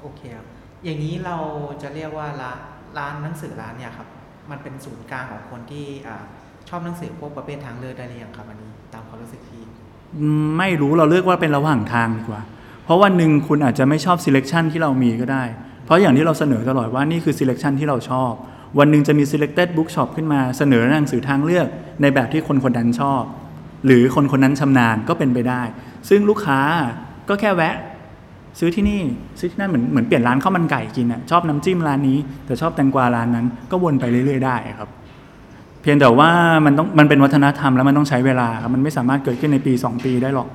โอเคครับอย่างนี้เราจะเรียกว่าร้านร้านหนังสือร้านเนี่ยครับ มันเป็นศูนย์กลางของคนที่ชอบหนังสือพวกประเภททางเลือกได้หรือยังครับอันนี้ ตามความรู้สึกพี่ไม่รู้เราเลือกว่าเป็นระหว่างทางดีกว่า เพราะวันหนึ่งคุณอาจจะไม่ชอบ selection ที่เรามีก็ได้ เพราะอย่างที่เราเสนอตลอดว่านี่คือ selection ที่เราชอบ วันหนึ่งจะมี selected bookshop ขึ้นมาเสนอหนังสือทางเลือกในแบบที่คนคนนั้นชอบ หรือคนคนนั้นชำนาญก็เป็นไปได้ ซึ่งลูกค้าก็แค่แวะ ซื้อที่นี่ซื้อที่นั่นเหมือนเหมือนเปลี่ยนร้านข้าวมันไก่กินอะชอบน้ำจิ้มร้านนี้ แต่ชอบแตงกวาร้านนั้น ก็วนไปเรื่อยๆได้ครับ เพียงแต่ว่ามันต้องมันเป็นวัฒนธรรมแล้วมันต้องใช้เวลาครับมันไม่สามารถเกิดขึ้นในปี 2 ปีได้หรอก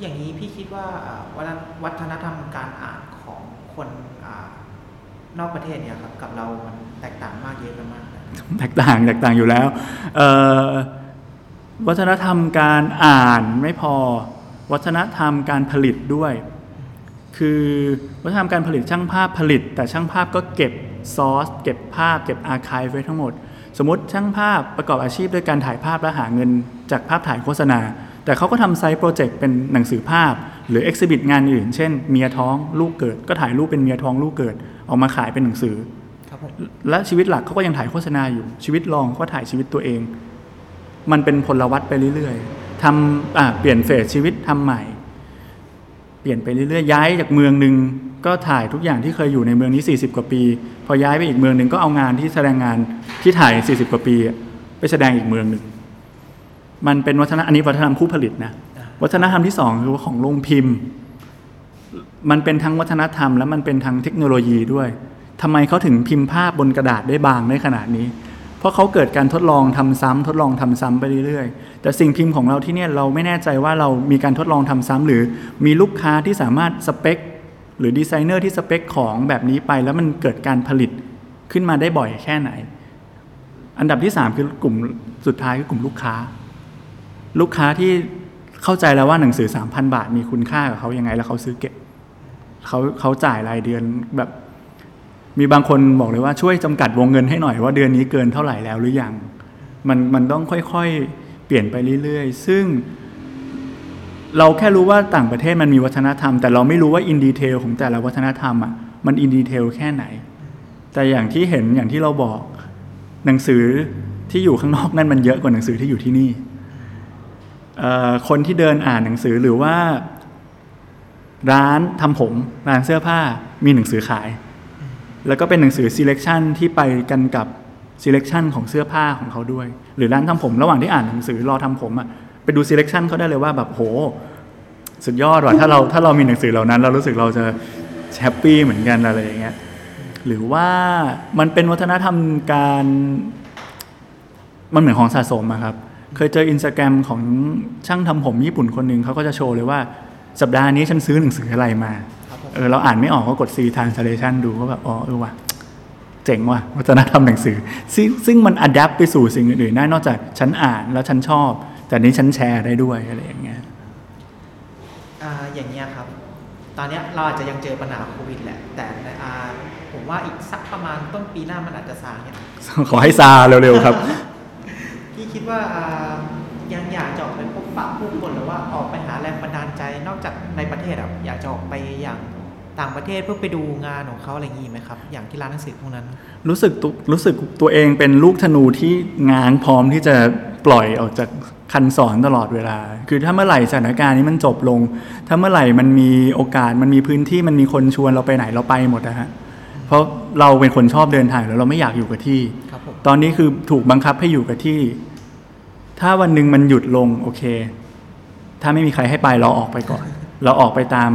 อย่างนี้พี่คิดว่าอ่าวัฒนวัฒนธรรมการอ่านของคนอานอกประเทศเนี่ยครับกับเรามันแตกต่างมากเยอะกันมากนะแตกต่างแตกต่างอยู่แล้วเอ่อวัฒนธรรมการอ่านไม่พอ วัฒนธรรมการผลิตด้วย คือวัฒนธรรมการผลิตช่างภาพผลิต แต่ช่างภาพก็เก็บซอสเก็บภาพ เก็บอาร์คายไว้ทั้งหมด สมมติช่างภาพประกอบอาชีพด้วยการถ่ายภาพและหาเงินจากภาพถ่ายโฆษณา แต่เขาก็ทำ side project เป็นหนังสือภาพ หรือ exhibit งานอื่น เช่นเมียท้องลูกเกิด ก็ถ่ายรูปเป็นเมียท้องลูกเกิดออกมาขายเป็นหนังสือครับผมและชีวิตหลักเขาก็ยังถ่ายโฆษณาอยู่ชีวิตรองเขาก็ถ่ายชีวิตตัวเอง มันเป็นพลวัตไปเรื่อยๆ ทำอ่าเปลี่ยน phase ชีวิตทำใหม่ เปลี่ยนไปเรื่อยๆย้ายจากเมืองหนึ่งก็ถ่ายทุกอย่างที่เคยอยู่ในเมืองนี้ 40 กว่าปี พอย้ายไปอีกเมืองหนึ่งก็เอางานที่แสดงงานที่ถ่าย 40 กว่าปีอะไปแสดงอีกเมืองหนึ่งมันเป็นวัฒนธรรมอันนี้วัฒนธรรมผู้ผลิตนะวัฒนธรรมที่สองคือว่าของโรงพิมพ์ มันเป็นทั้งวัฒนธรรม และมันเป็นทั้งเทคโนโลยีด้วยทำไมเขาถึงพิมพ์ภาพบนกระดาษได้บางได้ขนาดนี้เพ ราะเขาเกิดการทดลองทำซ้ำทดลองทำซ้ำไปเรื่อยๆ แต่สิ่งพิมพ์ของเราที่เนี่ยเราไม่แน่ใจว่าเรามีการทดลองทำซ้ำหรือมีลูกค้าที่สามารถสเปคหรือดีไซเนอร์ที่สเปคของแบบนี้ไป แล้วมันเกิดการผลิตขึ้นมาได้บ่อยแค่ไหน อันดับที่สามคือกลุ่มสุดท้ายคือกลุ่มลูกค้า ลูกค้าที่เข้าใจแล้วว่าหนังสือ 3,000 บาท มีคุณค่ากับเขายังไงแล้วเขาซื้อเก็บเขาเขาจ่ายรายเดือนแบบ มีบางคนบอกเลยว่าช่วยจำกัดวงเงินให้หน่อยว่าเดือนนี้เกินเท่าไหร่แล้วหรือยัง มันมันต้องค่อยๆ เปลี่ยนไปเรื่อยๆ ซึ่ง เราแค่รู้ว่าต่างประเทศมันมีวัฒนธรรม แต่เราไม่รู้ว่าอินดีเทลของแต่ละวัฒนธรรมอะมันอินดีเทลแค่ไหน แต่อย่างที่เห็นอย่างที่เราบอกหนังสือที่อยู่ข้างนอกนั่นมันเยอะกว่าหนังสือที่อยู่ที่นี่คนที่เดินอ่านหนังสือหรือว่า ร้านทำผมร้านเสื้อผ้ามีหนังสือขาย แล้วก็เป็นหนังสือ selection ที่ไปกันกับ selection ของเสื้อผ้าของเขาด้วย หรือร้านทำผมระหว่างที่อ่านหนังสือรอทำผมอะ่ะไปดู selection เขาได้เลยว่าแบบโห สุดยอดว่ะถ้าเราถ้าเรามีหนังสือเหล่านั้น เรารู้สึกเราจะ happy เหมือนกันอะไรอย่างเงี้ยหรือว่ามันเป็นวัฒนธรรมการมันเหมือนของสะสมอะครับ เคยเจออินสตาแกรมของช่างทำผมญี่ปุ่นคนหนึ่งเขาก็จะโชว์เลยว่า สัปดาห์นี้ฉันซื้อหนังสืออะไรมาครับผม เออเราอ่านไม่ออกก็กด C translation ดูก็แบบอ๋อเออว่ะเจ๋งว่ะวัฒนธรรมหนังสือ ซึ่งซึ่งมันอัดแอปไปสู่สิ่งอื่นๆได้นอกจากฉันอ่านแล้วฉันชอบ แต่นี้ฉันแชร์ได้ด้วยอะไรอย่างเงี้ยอ่าอย่างเงี้ยครับ ตอนเนี้ยเราอาจจะยังเจอปัญหาโควิดแหละ แต่ในอ่าผมว่าอีกสักประมาณต้นปีหน้ามันอาจจะซาเนี่ยขอให้ซาเร็วๆครับพี่คิดว่าอ่ายังอยากจะออกไปพบปะผู้คนหรือว่าออกไปหาแรงบันดาลใจนอกจากในประเทศอะอยากจะออกไปอย่าง ต่างประเทศเพื่อไปดูงานของเขาอะไรอย่างงี้ไหมครับ อย่างที่ร้านหนังสือพวกนั้น รู้สึกตุรู้สึกตัวเองเป็นลูกธนูที่ง้างพร้อมที่จะปล่อยออกจากคันสอนตลอดเวลา คือถ้าเมื่อไหร่สถานการณ์นี้มันจบลง ถ้าเมื่อไหร่มันมีโอกาสมันมีพื้นที่มันมีคนชวนเราไปไหนเราไปหมดนะฮะเพราะเราเป็นคนชอบเดินทางแล้วเราไม่อยากอยู่กับที่ครับผมตอนนี้คือถูกบังคับให้อยู่กับที่ ถ้าวันหนึ่งมันหยุดลงโอเค ถ้าไม่มีใครให้ไปเราออกไปก่อน เราออกไปตาม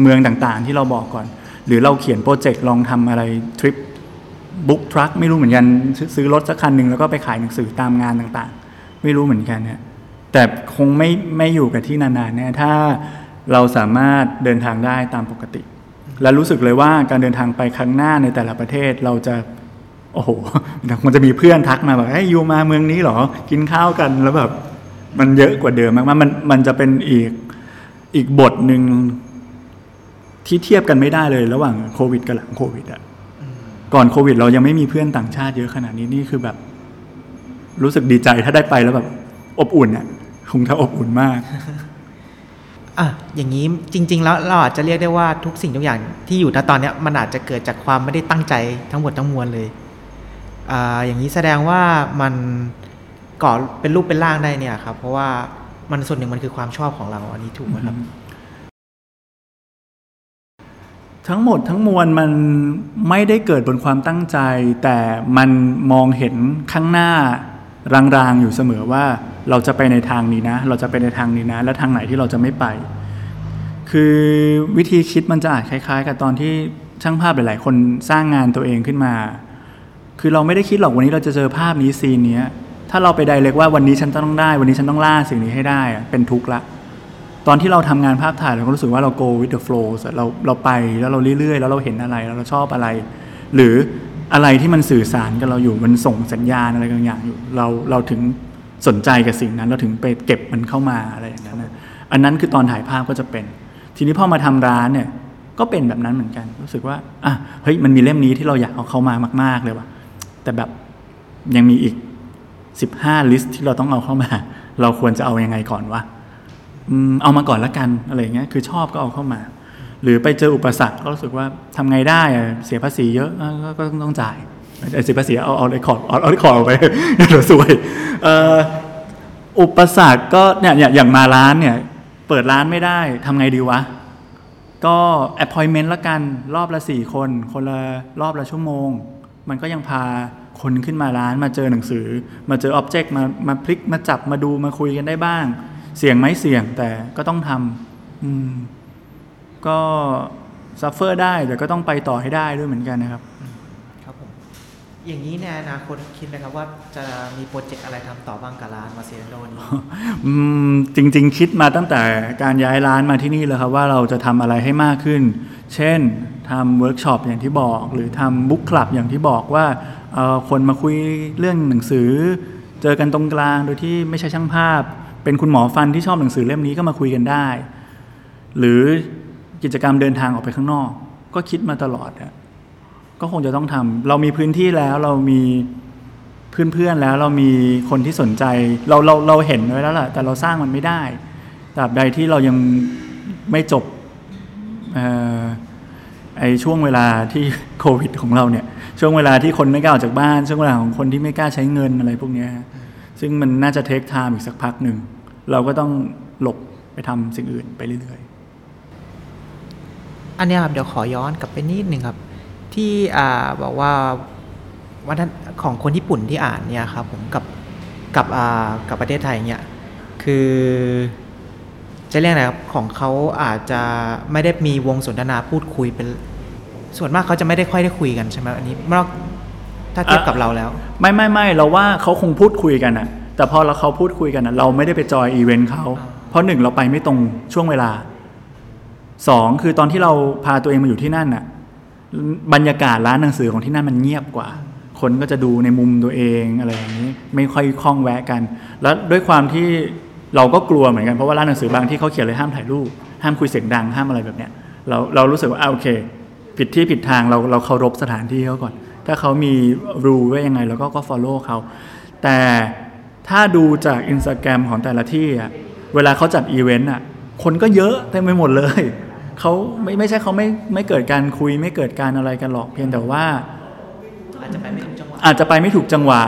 เมืองต่างๆ ที่เราบอกก่อน หรือเราเขียนโปรเจกต์ลองทำอะไรทริปบุ๊กทรัคไม่รู้เหมือนกันซื้อรถสักคันหนึ่งแล้วก็ไปขายหนังสือตามงานต่างๆ ไม่รู้เหมือนกันเนี่ยแต่คงไม่ไม่อยู่กับที่นานๆแน่ถ้าเราสามารถเดินทางได้ตามปกติ และรู้สึกเลยว่าการเดินทางไปครั้งหน้าในแต่ละประเทศเราจะโอ้โหมันจะมีเพื่อนทักมาแบบเฮ้ยยูมาเมืองนี้เหรอ กินข้าวกันแล้วแบบมันเยอะกว่าเดิมมากๆมันมันจะเป็นอีกอีกบทหนึ่ง ที่เทียบกันไม่ได้เลยระหว่างโควิดกับหลังโควิดอะก่อนโควิด เรายังไม่มีเพื่อนต่างชาติเยอะขนาดนี้นี่คือแบบ รู้สึกดีใจถ้าได้ไปแล้วแบบ อบอุ่นอะคงจะอบอุ่นมากอะอย่างนี้จริง ๆ แล้วเราอาจจะเรียกได้ว่าทุกสิ่งทุกอย่างที่อยู่ณตอนเนี้ยมันอาจจะเกิดจากความไม่ได้ตั้งใจทั้งหมดทั้งมวลเลยอ่าอย่างนี้แสดงว่ามันก่อเป็นรูปเป็นร่างได้เนี่ยครับ เพราะว่ามันส่วนหนึ่งมันคือความชอบของเราอันนี้ถูกไหมครับ ทั้งหมดทั้งมวลมันไม่ได้เกิดบนความตั้งใจ แต่มันมองเห็นข้างหน้ารางๆอยู่เสมอว่าเราจะไปในทางนี้นะ เราจะไปในทางนี้นะ และทางไหนที่เราจะไม่ไป คือวิธีคิดมันจะอาจคล้าย ๆ กับตอนที่ช่างภาพหลายๆ คนสร้างงานตัวเองขึ้นมา คือเราไม่ได้คิดหรอกวันนี้เราจะเจอภาพนี้ซีนนี้ถ้าเราไปไดเรกว่าวันนี้ฉันต้องได้ วันนี้ฉันต้องล่าสิ่งนี้ให้ได้เป็นทุกข์ละ ตอนที่เราทำงานภาพถ่ายเราก็รู้สึกว่าเรา go with the flow เราเราไปแล้วเราเรื่อยๆ แล้วเราเห็นอะไรแล้วเราชอบอะไร หรืออะไรที่มันสื่อสารกับเราอยู่มันส่งสัญญาณอะไรบางอย่างอยู่ เราเราถึงสนใจกับสิ่งนั้น เราถึงไปเก็บมันเข้ามาอะไรอย่างนั้นนะอันนั้นคือตอนถ่ายภาพก็จะเป็น ทีนี้พอมาทำร้านเนี่ยก็เป็นแบบนั้นเหมือนกัน รู้สึกว่าอะเฮ้ยมันมีเล่มนี้ที่เราอยากเอาเข้ามามาก ๆเลยว่ะแต่แบบยังมีอีกสิบห้าลิสต์ที่เราต้องเอาเข้ามา เราควรจะเอายังไงก่อนวะ เอามาก่อนละกันอะไรเงี้ยคือชอบก็เอาเข้ามา หรือไปเจออุปสรรคก็รู้สึกว่าทำไงได้เสียภาษีเยอะก็ต้องจ่ายเสียภาษีเอาเอาเลยขอเอาเอาเลยขอออกไปเดี๋ยวสวยอุปสรรคก็เนี่ยอย่างอย่างมาร้านเนี่ยเปิดร้านไม่ได้ทำไงดีวะก็ appointment ละกันรอบละสี่คน คนละรอบละชั่วโมง มันก็ยังพาคนขึ้นมาร้านมาเจอหนังสือ มาเจอ object มามาพลิกมาจับมาดูมาคุยกันได้บ้าง เสี่ยงไหมเสี่ยงแต่ก็ต้องทำอืมก็ suffer ได้แต่ก็ต้องไปต่อให้ได้ด้วยเหมือนกันนะครับ ครับผม อย่างนี้ในอนาคตคิดไหมครับว่าจะมีโปรเจกต์อะไรทำต่อบ้างกับร้าน Vacilando นี้อืมจริง ๆ คิดมาตั้งแต่การย้ายร้านมาที่นี่แล้วครับว่าเราจะทำอะไรให้มากขึ้น เช่นทำเวิร์กช็อปอย่างที่บอก หรือทำ book club อย่างที่บอกว่าเอ่อคนมาคุยเรื่องหนังสือ เจอกันตรงกลางโดยที่ไม่ใช่ช่างภาพ เป็นคุณหมอฟันที่ชอบหนังสือเล่มนี้ก็มาคุยกันได้ หรือกิจกรรมเดินทางออกไปข้างนอก ก็คิดมาตลอดอะก็คงจะต้องทำเรามีพื้นที่แล้วเรามีเพื่อนๆแล้วเรามีคนที่สนใจ เราเราเราเห็นไว้แล้วแหละแต่เราสร้างมันไม่ได้ตราบใดที่เรายังไม่จบออไอช่วงเวลาที่โควิดของเราเนี่ย ช่วงเวลาที่คนไม่กล้าออกจากบ้าน ช่วงเวลาของคนที่ไม่กล้าใช้เงินอะไรพวกนี้ซึ่งมันน่าจะเทคไทม์อีกสักพักหนึ่ง เราก็ต้องหลบไปทำสิ่งอื่นไปเรื่อยๆ อันเนี้ยครับเดี๋ยวขอย้อนกลับไปนิดนึงครับ ที่อ่าบอกว่าวัฒนของคนญี่ปุ่นที่อ่านเนี่ยครับผมกับกับอ่ากับประเทศไทยเนี่ยคือจะเรียกอะไรครับของเขาอาจจะไม่ได้มีวงสนทนาพูดคุยเป็นส่วนมากเขาจะไม่ได้ค่อยได้คุยกันใช่ไหมอันนี้นอกถ้าเทียบกับเราแล้ว ไม่ไม่ไม่เราว่าเขาคงพูดคุยกันอะ แต่พอเราเขาพูดคุยกันอะเราไม่ได้ไปจอยอีเวนต์เขาเพราะหนึ่งเราไปไม่ตรงช่วงเวลาสองคือตอนที่เราพาตัวเองมาอยู่ที่นั่นอะบรรยากาศร้านหนังสือของที่นั่นมันเงียบกว่า คนก็จะดูในมุมตัวเองอะไรอย่างนี้ ไม่ค่อยคล่องแวะกัน แล้วด้วยความที่เราก็กลัวเหมือนกันเพราะว่าร้านหนังสือบางที่เขาเขียนเลยห้ามถ่ายรูปห้ามคุยเสียงดังห้ามอะไรแบบเนี้ยเราเรารู้สึกว่าอ่าโอเค ผิดที่ผิดทางเราเราเคารพสถานที่เขาก่อน ถ้าเขามี rule ไว้ยังไงเราก็ก็ follow เขาแต่ ถ้าดูจากอินสตาแกรมของแต่ละที่อะเวลาเขาจัดอีเวนต์อะคนก็เยอะเต็มไปหมดเลยเขาไม่ไม่ใช่เขาไม่ไม่เกิดการคุยไม่เกิดการอะไรกันหรอกเพียงแต่ว่า อาจจะไปไม่ถึงจังหวะอาจจะไปไม่ถูกจังหวะ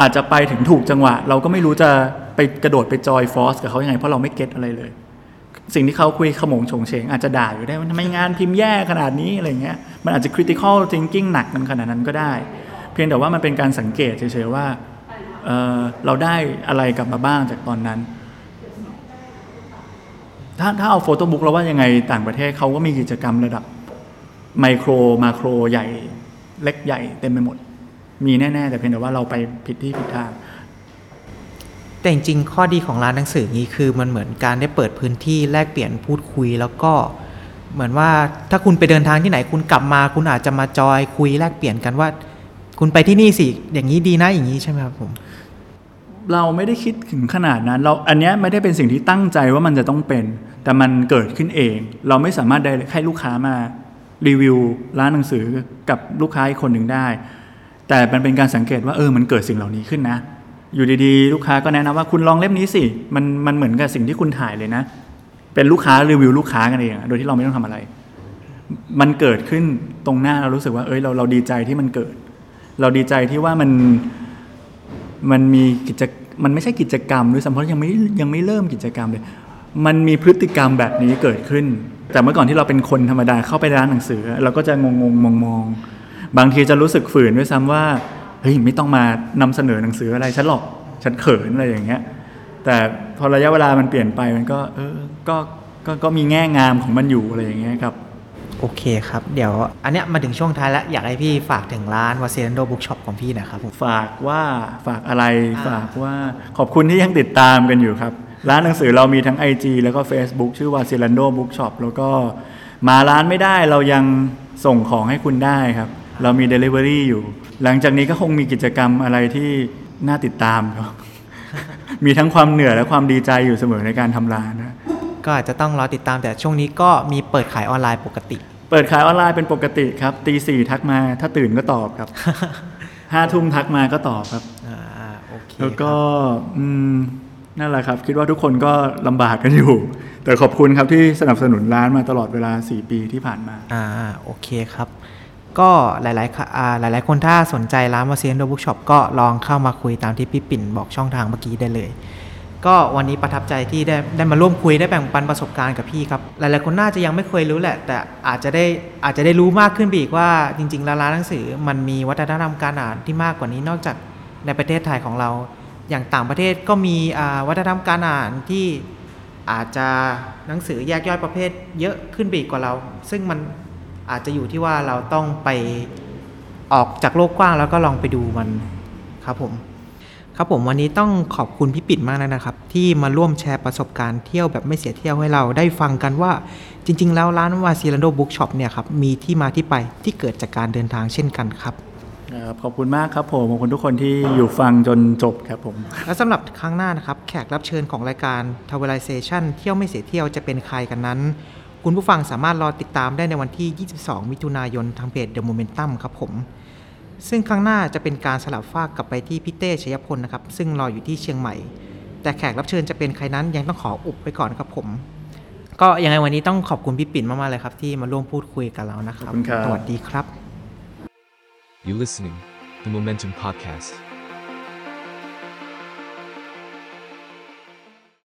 อาจจะไปถึงถูกจังหวะ เราก็ไม่รู้จะไปกระโดดไป join force กับเขายังไงเพราะเราไม่ get อะไรเลย สิ่งที่เขาคุยขโมงโฉงเฉงอาจจะด่าอยู่ได้ว่าทำไมงานพิมพ์แย่ขนาดนี้อะไรเงี้ยมันอาจจะ critical thinking หนักกันขนาดนั้นก็ได้ เพียงแต่ว่ามันเป็นการสังเกตเฉยๆว่า เเราได้อะไรกลับมาบ้างจากตอนนั้น ถ้าถ้าเอาโฟโต้บุ๊กเราว่ายังไงต่างประเทศเขาก็มีกิจกรรมระดับไมโครมาโครใหญ่เล็กใหญ่เต็มไปหมด มีแน่ ๆ แต่เพียงแต่ว่าเราไปผิดที่ผิดทาง แต่จริงๆข้อดีของร้านหนังสือนี้คือมันเหมือนการได้เปิดพื้นที่แลกเปลี่ยนพูดคุยแล้วก็เหมือนว่าถ้าคุณไปเดินทางที่ไหนคุณกลับมา คุณอาจจะมาจอยคุยแลกเปลี่ยนกันว่า คุณไปที่นี่สิอย่างนี้ดีนะอย่างนี้ใช่ไหมครับผม เราไม่ได้คิดถึงขนาดนั้น เราอันนี้ไม่ได้เป็นสิ่งที่ตั้งใจว่ามันจะต้องเป็น แต่มันเกิดขึ้นเอง เราไม่สามารถได้ให้ลูกค้ามารีวิวร้านหนังสือกับลูกค้าอีกคนหนึ่งได้ แต่มันเป็นการสังเกตว่าเออมันเกิดสิ่งเหล่านี้ขึ้นนะ อยู่ดีๆ ลูกค้าก็แนะนำว่าคุณลองเล่มนี้สิมันมันเหมือนกับสิ่งที่คุณถ่ายเลยนะ เป็นลูกค้ารีวิวลูกค้ากันเองโดยที่เราไม่ต้องทำอะไร มันเกิดขึ้นตรงหน้าเรารู้สึกว่าเอ้ยเราเราดีใจที่มันเกิด เราดีใจที่ว่ามัน มันมีกิจมันไม่ใช่กิจกรรมด้วยซ้ำเพราะยังไม่ยังไม่เริ่มกิจกรรมเลย มันมีพฤติกรรมแบบนี้เกิดขึ้น แต่เมื่อก่อนที่เราเป็นคนธรรมดาเข้าไปร้านหนังสือ เราก็จะงงงมองมองบางทีจะรู้สึกฝืนด้วยซ้ำว่าเฮ้ยไม่ต้องมานำเสนอหนังสืออะไรฉันหรอกฉันเขินอะไรอย่างเงี้ย แต่พอระยะเวลามันเปลี่ยนไปมันก็เออก็ก็ก็มีแง่งามของมันอยู่อะไรอย่างเงี้ยครับ โอเคครับ เดี๋ยวอันเนี้ยมาถึงช่วงท้ายแล้ว อยากให้พี่ฝากถึงร้านวาเซนโดบุ๊กช็อปของพี่หนะครับผม ฝากว่าฝากอะไรอ่า ฝากว่าขอบคุณที่ยังติดตามกันอยู่ครับ ร้านหนังสือเรามีทั้ง IG แล้วก็ Facebook ชื่อว่า s i l a n d o Bookshop แล้วก็มาร้านไม่ได้เรายังส่งของให้คุณได้ครับ เรามี Delivery อยู่ หลังจากนี้ก็คงมีกิจกรรมอะไรที่น่าติดตามครับ มีทั้งความเหนื่อยและความดีใจอยู่เสมอในการทำร้านนะ ก็อาจจะต้องรอติดตามแต่ช่วงนี้ก็มีเปิดขายออนไลน์ปกติ เปิดขายออนไลน์เป็นปกติครับตีสี่ทักมาถ้าตื่นก็ตอบครับห้าทุ่มทักมาก็ตอบครับอ่าโอเคแล้วก็ครับอืมนั่นแหละครับ คิดว่าทุกคนก็ลำบากกันอยู่ แต่ขอบคุณครับที่สนับสนุนร้านมาตลอดเวลา 4 ปีที่ผ่านมาอ่าโอเคครับ ก็หลายๆค่ะอ่าหลาย ๆ คนถ้าสนใจร้านวาเซนโดบุ๊กช็อปก็ลองเข้ามาคุยตามที่พี่ปิ่นบอกช่องทางเมื่อกี้ได้เลย ก็วันนี้ประทับใจที่ได้ได้มาร่วมคุยได้แบ่งปันประสบการณ์กับพี่ครับ หลายๆคนน่าจะยังไม่เคยรู้แหละ แต่อาจจะได้อาจจะได้รู้มากขึ้นไปอีกว่าจริงๆล้วร้านหนังสือมันมีวัฒนธรรมการอ่านที่มากกว่านี้นอกจากในประเทศไทยของเรา อย่างต่างประเทศก็มีวัฒนธรรมการอ่านที่อาจจะหนังสือแยกย่อยประเภท เยอะขึ้นไปอีกกว่าเรา ซึ่งมันอาจจะอยู่ที่ว่าเราต้องไปออกจากโลกกว้างแล้วก็ลองไปดูมันครับผม ครับผมวันนี้ต้องขอบคุณพี่ปิ่นมากเลยนะครับ ที่มาร่วมแชร์ประสบการณ์เที่ยวแบบไม่เสียเที่ยวให้เราได้ฟังกันว่า จริง ๆ แล้วร้าน Vacilando Bookshop เนี่ยครับมีที่มาที่ไปที่เกิดจากการเดินทางเช่นกันครับครับขอบคุณมากครับผมขอบคุณทุกคนที่อยู่ฟังจนจบครับผม และสำหรับครั้งหน้านะครับแขกรับเชิญของรายการ t r a v e l i z a t i o n เที่ยวไม่เสียเที่ยวจะเป็นใครกันนั้น คุณผู้ฟังสามารถรอติดตามได้ในวันที่ 22 มิถุนายนทางเพจ The Momentum ครับผม ซึ่งครั้งหน้าจะเป็นการสลับฟากกลับไปที่พี่เต้ชยพลนะครับ ซึ่งรออยู่ที่เชียงใหม่ แต่แขกรับเชิญจะเป็นใครนั้นยังต้องขออุบไปก่อนครับผม ก็ยังไงวันนี้ต้องขอบคุณพี่ปิ่นมากๆเลยครับ ที่มาร่วมพูดคุยกับเรานะครับขอบคุณครับสวัสดีครับ You listening, the Momentum Podcast.